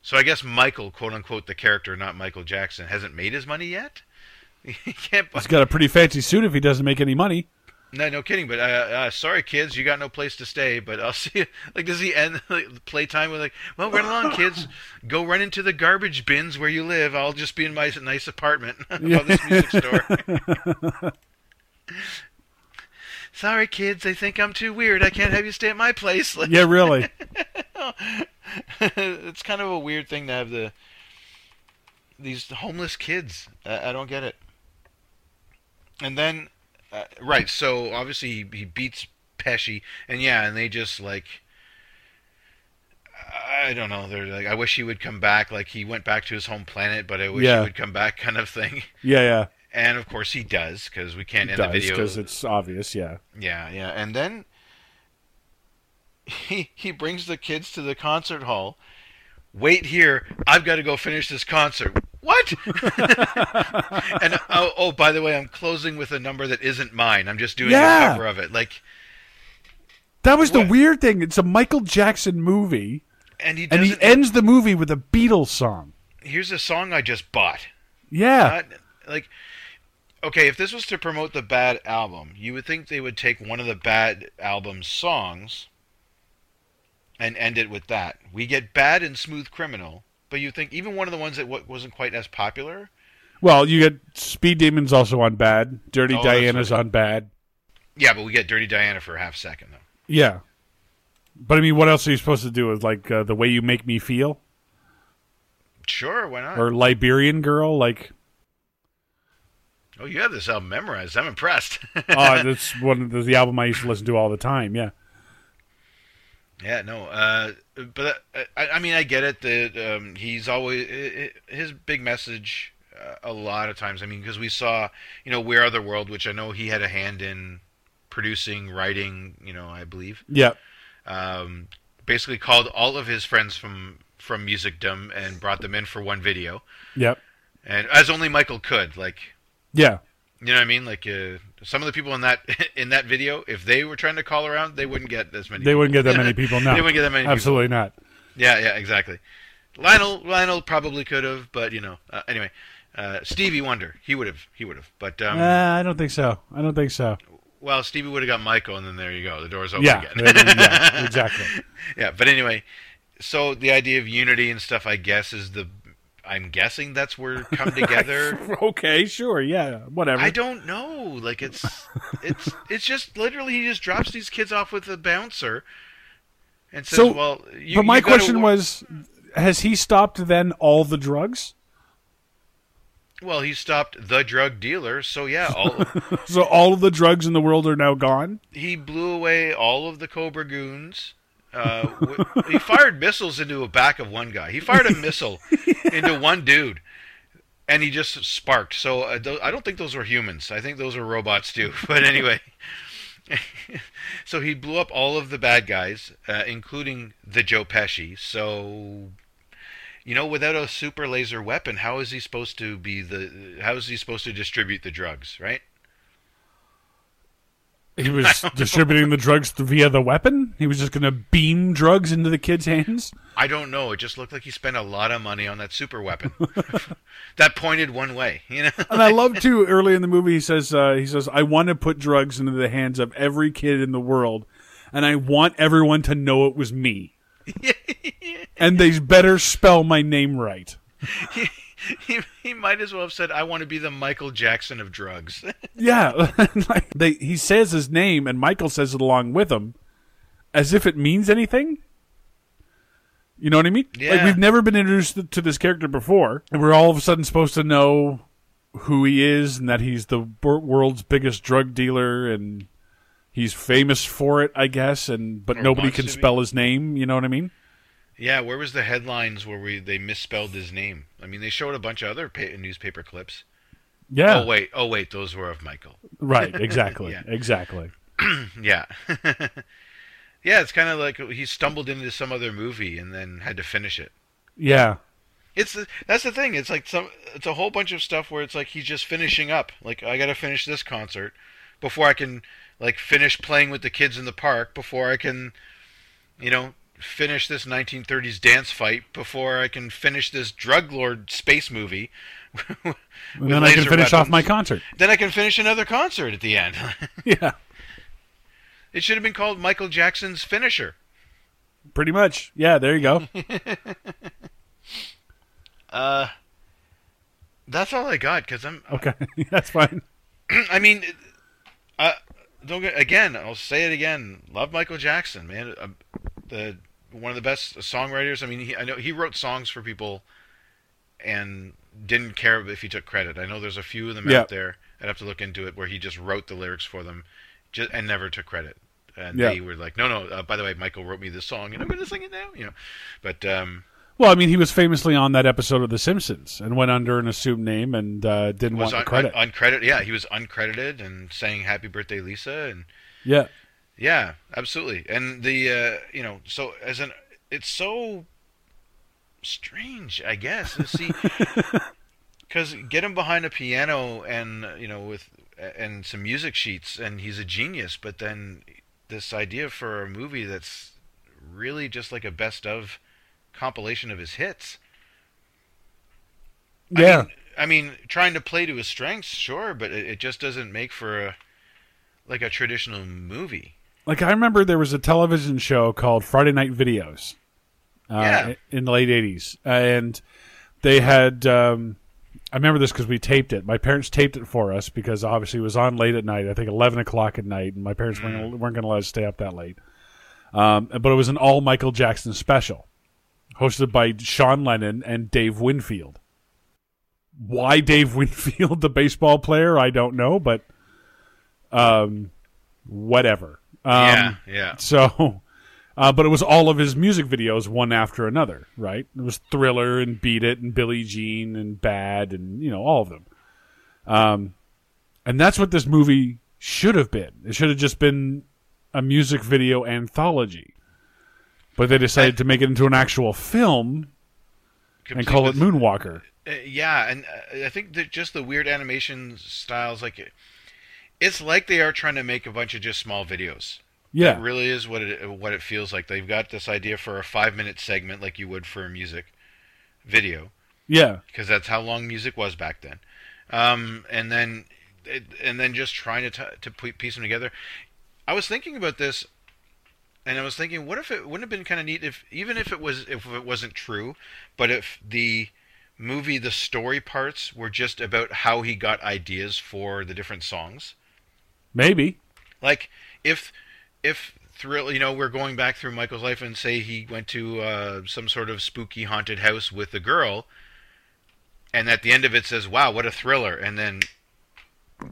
[SPEAKER 3] So I guess Michael, quote unquote, the character, not Michael Jackson, hasn't made his money yet. he can't. buy-
[SPEAKER 2] He's got a pretty fancy suit if he doesn't make any money.
[SPEAKER 3] No, no kidding. But uh, uh, sorry, kids, you got no place to stay. But I'll see you. Like, does he end like, playtime with like, well, run along, kids, go run into the garbage bins where you live. I'll just be in my nice apartment above this music store. sorry, kids, they think I'm too weird. I can't have you stay at my place. Like,
[SPEAKER 2] Yeah, really.
[SPEAKER 3] it's kind of a weird thing to have the these homeless kids. I, I don't get it. And then, uh, right? So obviously he, he beats Pesci, and yeah, and they just like. I don't know. They're like, I wish he would come back. Like he went back to his home planet, but I wish
[SPEAKER 2] Yeah.
[SPEAKER 3] he would come back, kind of thing.
[SPEAKER 2] Yeah, yeah.
[SPEAKER 3] And of course he does, because we can't
[SPEAKER 2] It
[SPEAKER 3] end the video.
[SPEAKER 2] because it's obvious. Yeah.
[SPEAKER 3] Yeah, yeah. And then he he brings the kids to the concert hall. Wait here. I've got to go finish this concert. What? and oh, oh, by the way, I'm closing with a number that isn't mine. I'm just doing
[SPEAKER 2] Yeah.
[SPEAKER 3] a cover of it. Like,
[SPEAKER 2] That was the weird thing. It's a Michael Jackson movie,
[SPEAKER 3] and he
[SPEAKER 2] and he ends the movie with a Beatles song.
[SPEAKER 3] here's a song I just bought.
[SPEAKER 2] Yeah.
[SPEAKER 3] Not, like, okay, if this was to promote the Bad album, you would think they would take one of the Bad album's songs and end it with that. We get Bad and Smooth Criminal, but you think even one of the ones that wa- wasn't quite as popular.
[SPEAKER 2] Well, you get Speed Demons also on Bad. Dirty
[SPEAKER 3] Oh,
[SPEAKER 2] Diana's
[SPEAKER 3] right.
[SPEAKER 2] on Bad.
[SPEAKER 3] Yeah, but we get Dirty Diana for a half second though.
[SPEAKER 2] Yeah. But I mean, what else are you supposed to do? With like uh, the way you make me feel,
[SPEAKER 3] Sure, why not?
[SPEAKER 2] or Liberian Girl? Like,
[SPEAKER 3] oh, you have this album memorized. I'm impressed.
[SPEAKER 2] oh, that's one of the, the album I used to listen to all the time. Yeah.
[SPEAKER 3] Yeah, no, uh, but uh, I, I mean, I get it that um, he's always i- i- his big message. Uh, a lot of times, I mean, because we saw, you know, We Are the World, which I know he had a hand in producing, writing. You know, I believe.
[SPEAKER 2] Yeah.
[SPEAKER 3] Um, basically, called all of his friends from from Musicdom and brought them in for one video,
[SPEAKER 2] Yep.
[SPEAKER 3] and as only Michael could. Like,
[SPEAKER 2] Yeah.
[SPEAKER 3] You know what I mean? Like, uh, some of the people in that in that video, if they were trying to call around, they wouldn't get as many.
[SPEAKER 2] They
[SPEAKER 3] people.
[SPEAKER 2] wouldn't get that many people. No.
[SPEAKER 3] They wouldn't get that many people.
[SPEAKER 2] Absolutely not.
[SPEAKER 3] Yeah, yeah, exactly. Lionel, Lionel probably could have, but you know, uh, anyway, uh, Stevie Wonder, he would have, he would have. But um,
[SPEAKER 2] Uh, I don't think so. I don't think so.
[SPEAKER 3] well, Stevie would have got Michael, and then there you go, the door's open
[SPEAKER 2] Yeah.
[SPEAKER 3] again.
[SPEAKER 2] yeah. Exactly.
[SPEAKER 3] yeah, but anyway, so the idea of unity and stuff, I guess, is the. I'm guessing that's where come together.
[SPEAKER 2] okay. Sure. Yeah. Whatever.
[SPEAKER 3] I don't know. Like it's, it's, it's just literally he just drops these kids off with a bouncer, and says,
[SPEAKER 2] So,
[SPEAKER 3] "Well, you."
[SPEAKER 2] but my question
[SPEAKER 3] wa-
[SPEAKER 2] was, has he stopped then all the drugs?
[SPEAKER 3] well, he stopped the drug dealer, so yeah, all
[SPEAKER 2] So all of the drugs in the world are now gone.
[SPEAKER 3] he blew away all of the Cobra goons. Uh, he fired missiles into the back of one guy. He fired a missile into one dude, and he just sparked. So uh, tho- I don't think those were humans. I think those were robots too. But anyway, so he blew up all of the bad guys, uh, including the Joe Pesci. So. You know, without a super laser weapon, how is he supposed to be the? How is he supposed to distribute the drugs, right?
[SPEAKER 2] He was distributing the drugs via the weapon. He was just going to beam drugs into the kids' hands.
[SPEAKER 3] I don't know. It just looked like he spent a lot of money on that super weapon that pointed one way. You know,
[SPEAKER 2] And I love too. Early in the movie, he says, uh, "He says I want to put drugs into the hands of every kid in the world, and I want everyone to know it was me. and they better spell my name right."
[SPEAKER 3] he, he, might as well have said, "I want to be the Michael Jackson of drugs."
[SPEAKER 2] Yeah, like they, he says his name, and Michael says it along with him, as if it means anything. You know what I mean? Like
[SPEAKER 3] Yeah.
[SPEAKER 2] we've never been introduced to this character before, and we're all of a sudden supposed to know who he is and that he's the world's biggest drug dealer, and he's famous for it, I guess. And but
[SPEAKER 3] Or
[SPEAKER 2] nobody can spell his name. You know what I mean?
[SPEAKER 3] Yeah, where was the headlines where we they misspelled his name? I mean, they showed a bunch of other pa- newspaper clips.
[SPEAKER 2] Yeah.
[SPEAKER 3] Oh wait, oh wait, those were of Michael.
[SPEAKER 2] Right. Exactly.
[SPEAKER 3] Yeah.
[SPEAKER 2] Exactly.
[SPEAKER 3] Yeah. yeah, it's kind of like he stumbled into some other movie and then had to finish it.
[SPEAKER 2] Yeah.
[SPEAKER 3] It's that's the thing. It's like some it's a whole bunch of stuff where it's like he's just finishing up. Like I got to finish this concert before I can like finish playing with the kids in the park before I can you know finish this 1930s dance fight before I can finish this drug lord space movie.
[SPEAKER 2] And then I can finish off my concert.
[SPEAKER 3] Then I can finish another concert at the end.
[SPEAKER 2] Yeah.
[SPEAKER 3] it should have been called Michael Jackson's finisher.
[SPEAKER 2] Pretty much. Yeah. There you go.
[SPEAKER 3] Uh that's all I got cuz I'm
[SPEAKER 2] Okay. That's fine.
[SPEAKER 3] I mean, uh, don't get again. I'll say it again. Love Michael Jackson, man. Uh, the one of the best songwriters. I mean, he, I know he wrote songs for people, and didn't care if he took credit. I know there's a few of them
[SPEAKER 2] Yeah.
[SPEAKER 3] out there. I'd have to look into it where he just wrote the lyrics for them, just, and never took credit. And
[SPEAKER 2] Yeah.
[SPEAKER 3] they were like, "No, no. Uh, by the way, Michael wrote me this song, and I'm going to sing it now." You know, but um,
[SPEAKER 2] Well, I mean, he was famously on that episode of The Simpsons and went under an assumed name and uh, didn't want
[SPEAKER 3] un-
[SPEAKER 2] the credit.
[SPEAKER 3] un- uncredited. Yeah, he was uncredited and saying "Happy Birthday, Lisa," and
[SPEAKER 2] yeah.
[SPEAKER 3] Yeah, absolutely. And the uh, you know, so as an it's so strange, I guess. See, because get him behind a piano and you know with and some music sheets, and he's a genius. But then this idea for a movie that's really just like a best of compilation of his hits. I
[SPEAKER 2] Yeah.
[SPEAKER 3] mean, I mean, trying to play to his strengths, sure, but it, it just doesn't make for a like a traditional movie.
[SPEAKER 2] Like I remember there was a television show called Friday Night Videos, uh,
[SPEAKER 3] Yeah.
[SPEAKER 2] in the late '80s, and they had. Um, I remember this because we taped it. My parents taped it for us because obviously it was on late at night. I think eleven o'clock at night, and my parents
[SPEAKER 3] Mm.
[SPEAKER 2] weren't, weren't going to let us stay up that late. Um, but it was an all Michael Jackson special, hosted by Sean Lennon and Dave Winfield. Why Dave Winfield, the baseball player, I don't know, but um, whatever. Um,
[SPEAKER 3] yeah, yeah.
[SPEAKER 2] so, uh, but it was all of his music videos, one after another, right? It was Thriller and Beat It and Billie Jean and Bad and you know all of them. Um, and that's what this movie should have been. It should have just been a music video anthology. But they decided to make it into an actual film and call it Moonwalker.
[SPEAKER 3] Uh, yeah, and uh, I think that just the weird animation styles, like it's like they are trying to make a bunch of just small videos.
[SPEAKER 2] Yeah,
[SPEAKER 3] It really is what it what it feels like. They've got this idea for a five minute segment, like you would for a music video,
[SPEAKER 2] yeah,
[SPEAKER 3] because that's how long music was back then. Um, and then it, and then just trying to t- to piece them together. I was thinking about this, and I was thinking, what if it wouldn't have been kind of neat if even if it was if it wasn't true, but if the movie the story parts were just about how he got ideas for the different songs.
[SPEAKER 2] Maybe.
[SPEAKER 3] Like if if thrill, you know, we're going back through Michael's life and say he went to uh, some sort of spooky haunted house with a girl, and at the end of it says, "Wow, what a thriller," and then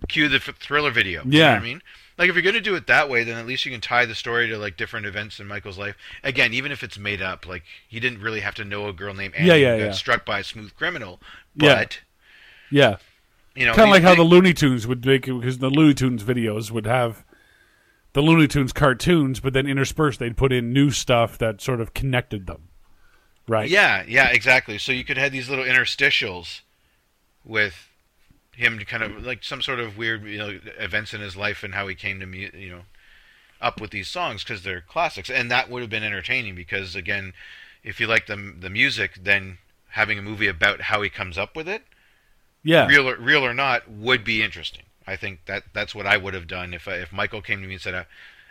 [SPEAKER 3] cue the thriller video. You know
[SPEAKER 2] Yeah.
[SPEAKER 3] what I mean. Like if you're gonna do it that way, then at least you can tie the story to like different events in Michael's life. Again, even if it's made up, like he didn't really have to know a girl named Annie
[SPEAKER 2] Yeah, yeah,
[SPEAKER 3] who got
[SPEAKER 2] yeah.
[SPEAKER 3] struck by a smooth criminal.
[SPEAKER 2] Yeah.
[SPEAKER 3] But
[SPEAKER 2] Yeah,
[SPEAKER 3] you know,
[SPEAKER 2] kind of like how
[SPEAKER 3] big-
[SPEAKER 2] the Looney Tunes would make it because the Looney Tunes videos would have the Looney Tunes cartoons, but then interspersed they'd put in new stuff that sort of connected them. Right.
[SPEAKER 3] Yeah, yeah, exactly. So you could have these little interstitials with him to kind of like some sort of weird, you know, events in his life and how he came to me, you know, up with these songs because they're classics, and that would have been entertaining because again, if you like the the music, then having a movie about how he comes up with it,
[SPEAKER 2] Yeah.
[SPEAKER 3] real or, real or not, would be interesting. I think that that's what I would have done if I, if Michael came to me and said, "I,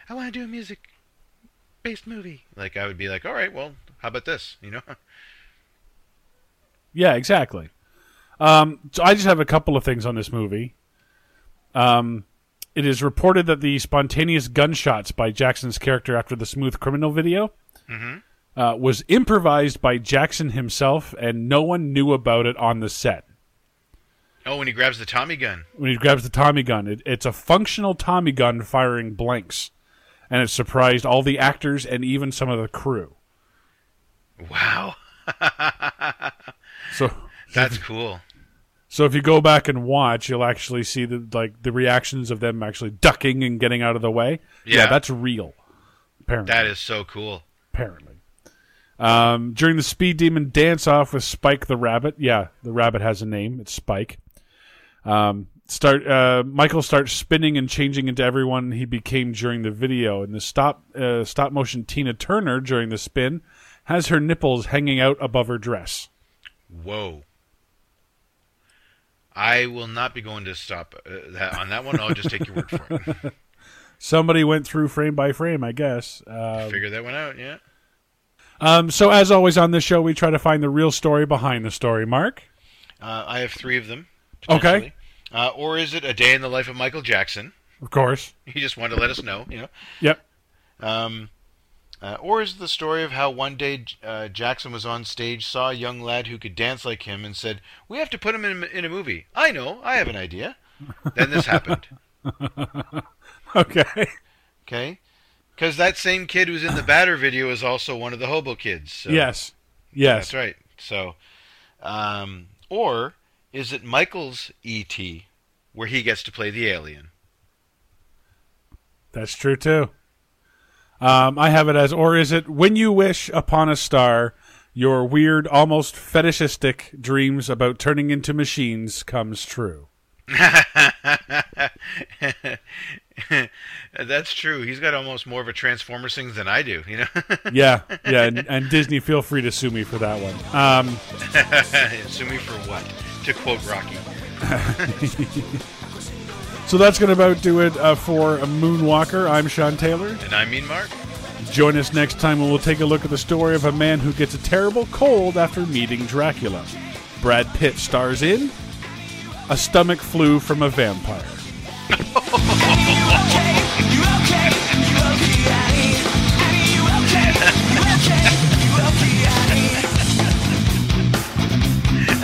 [SPEAKER 3] I want to do a music based movie." Like I would be like, "All right, well, how about this?" You know.
[SPEAKER 2] Yeah, exactly. Um, so I just have a couple of things on this movie. Um, it is reported that the spontaneous gunshots by Jackson's character after the Smooth Criminal video uh, was improvised by Jackson himself, and no one knew about it on the set.
[SPEAKER 3] Oh, when he grabs the Tommy gun.
[SPEAKER 2] When he grabs the Tommy gun, it, it's a functional Tommy gun firing blanks, and it surprised all the actors and even some of the crew.
[SPEAKER 3] Wow.
[SPEAKER 2] So
[SPEAKER 3] That's cool.
[SPEAKER 2] so if you go back and watch, you'll actually see the like the reactions of them actually ducking and getting out of the way.
[SPEAKER 3] Yeah.
[SPEAKER 2] that's real. Apparently.
[SPEAKER 3] That is so cool.
[SPEAKER 2] apparently. Um, during the Speed Demon dance off with Spike the rabbit, yeah, the rabbit has a name. It's Spike. Um, start uh, Michael starts spinning and changing into everyone he became during the video. And the stop uh, stop motion Tina Turner during the spin has her nipples hanging out above her dress.
[SPEAKER 3] Whoa. I will not be going to stop uh, that on that one. I'll just take your word for it.
[SPEAKER 2] Somebody went through frame by frame, I guess. Uh,
[SPEAKER 3] Figure that one out. Yeah.
[SPEAKER 2] um, so as always on this show, we try to find the real story behind the story. Mark.
[SPEAKER 3] Uh, I have three of them.
[SPEAKER 2] Okay.
[SPEAKER 3] Uh, or is it a day in the life of Michael Jackson?
[SPEAKER 2] Of course.
[SPEAKER 3] He just wanted to let us know. You know.
[SPEAKER 2] Yep.
[SPEAKER 3] Um, uh, or is it the story of how one day uh, Jackson was on stage, saw a young lad who could dance like him, and said, "We have to put him in, in a movie." I know, I have an idea. then this happened.
[SPEAKER 2] Okay.
[SPEAKER 3] Okay, because that same kid who's in the Badder video is also one of the Hobo kids. So
[SPEAKER 2] Yes. Yes.
[SPEAKER 3] that's right. So, um, or is it Michael's E.T., where he gets to play the alien?
[SPEAKER 2] That's true too. Um, I have it as, or is it when you wish upon a star, your weird, almost fetishistic dreams about turning into machines comes true.
[SPEAKER 3] That's true. He's got almost more of a Transformers thing than I do. You know,
[SPEAKER 2] Yeah, yeah, and, and Disney, feel free to sue me for that one. Um,
[SPEAKER 3] sue me for what? To quote Rocky.
[SPEAKER 2] so that's going to about do it uh, for Moonwalker. I'm Sean Taylor.
[SPEAKER 3] And I'm mean Mark.
[SPEAKER 2] Join us next time when we'll take a look at the story of a man who gets a terrible cold after meeting Dracula. Brad Pitt stars in A Stomach Flu from a Vampire.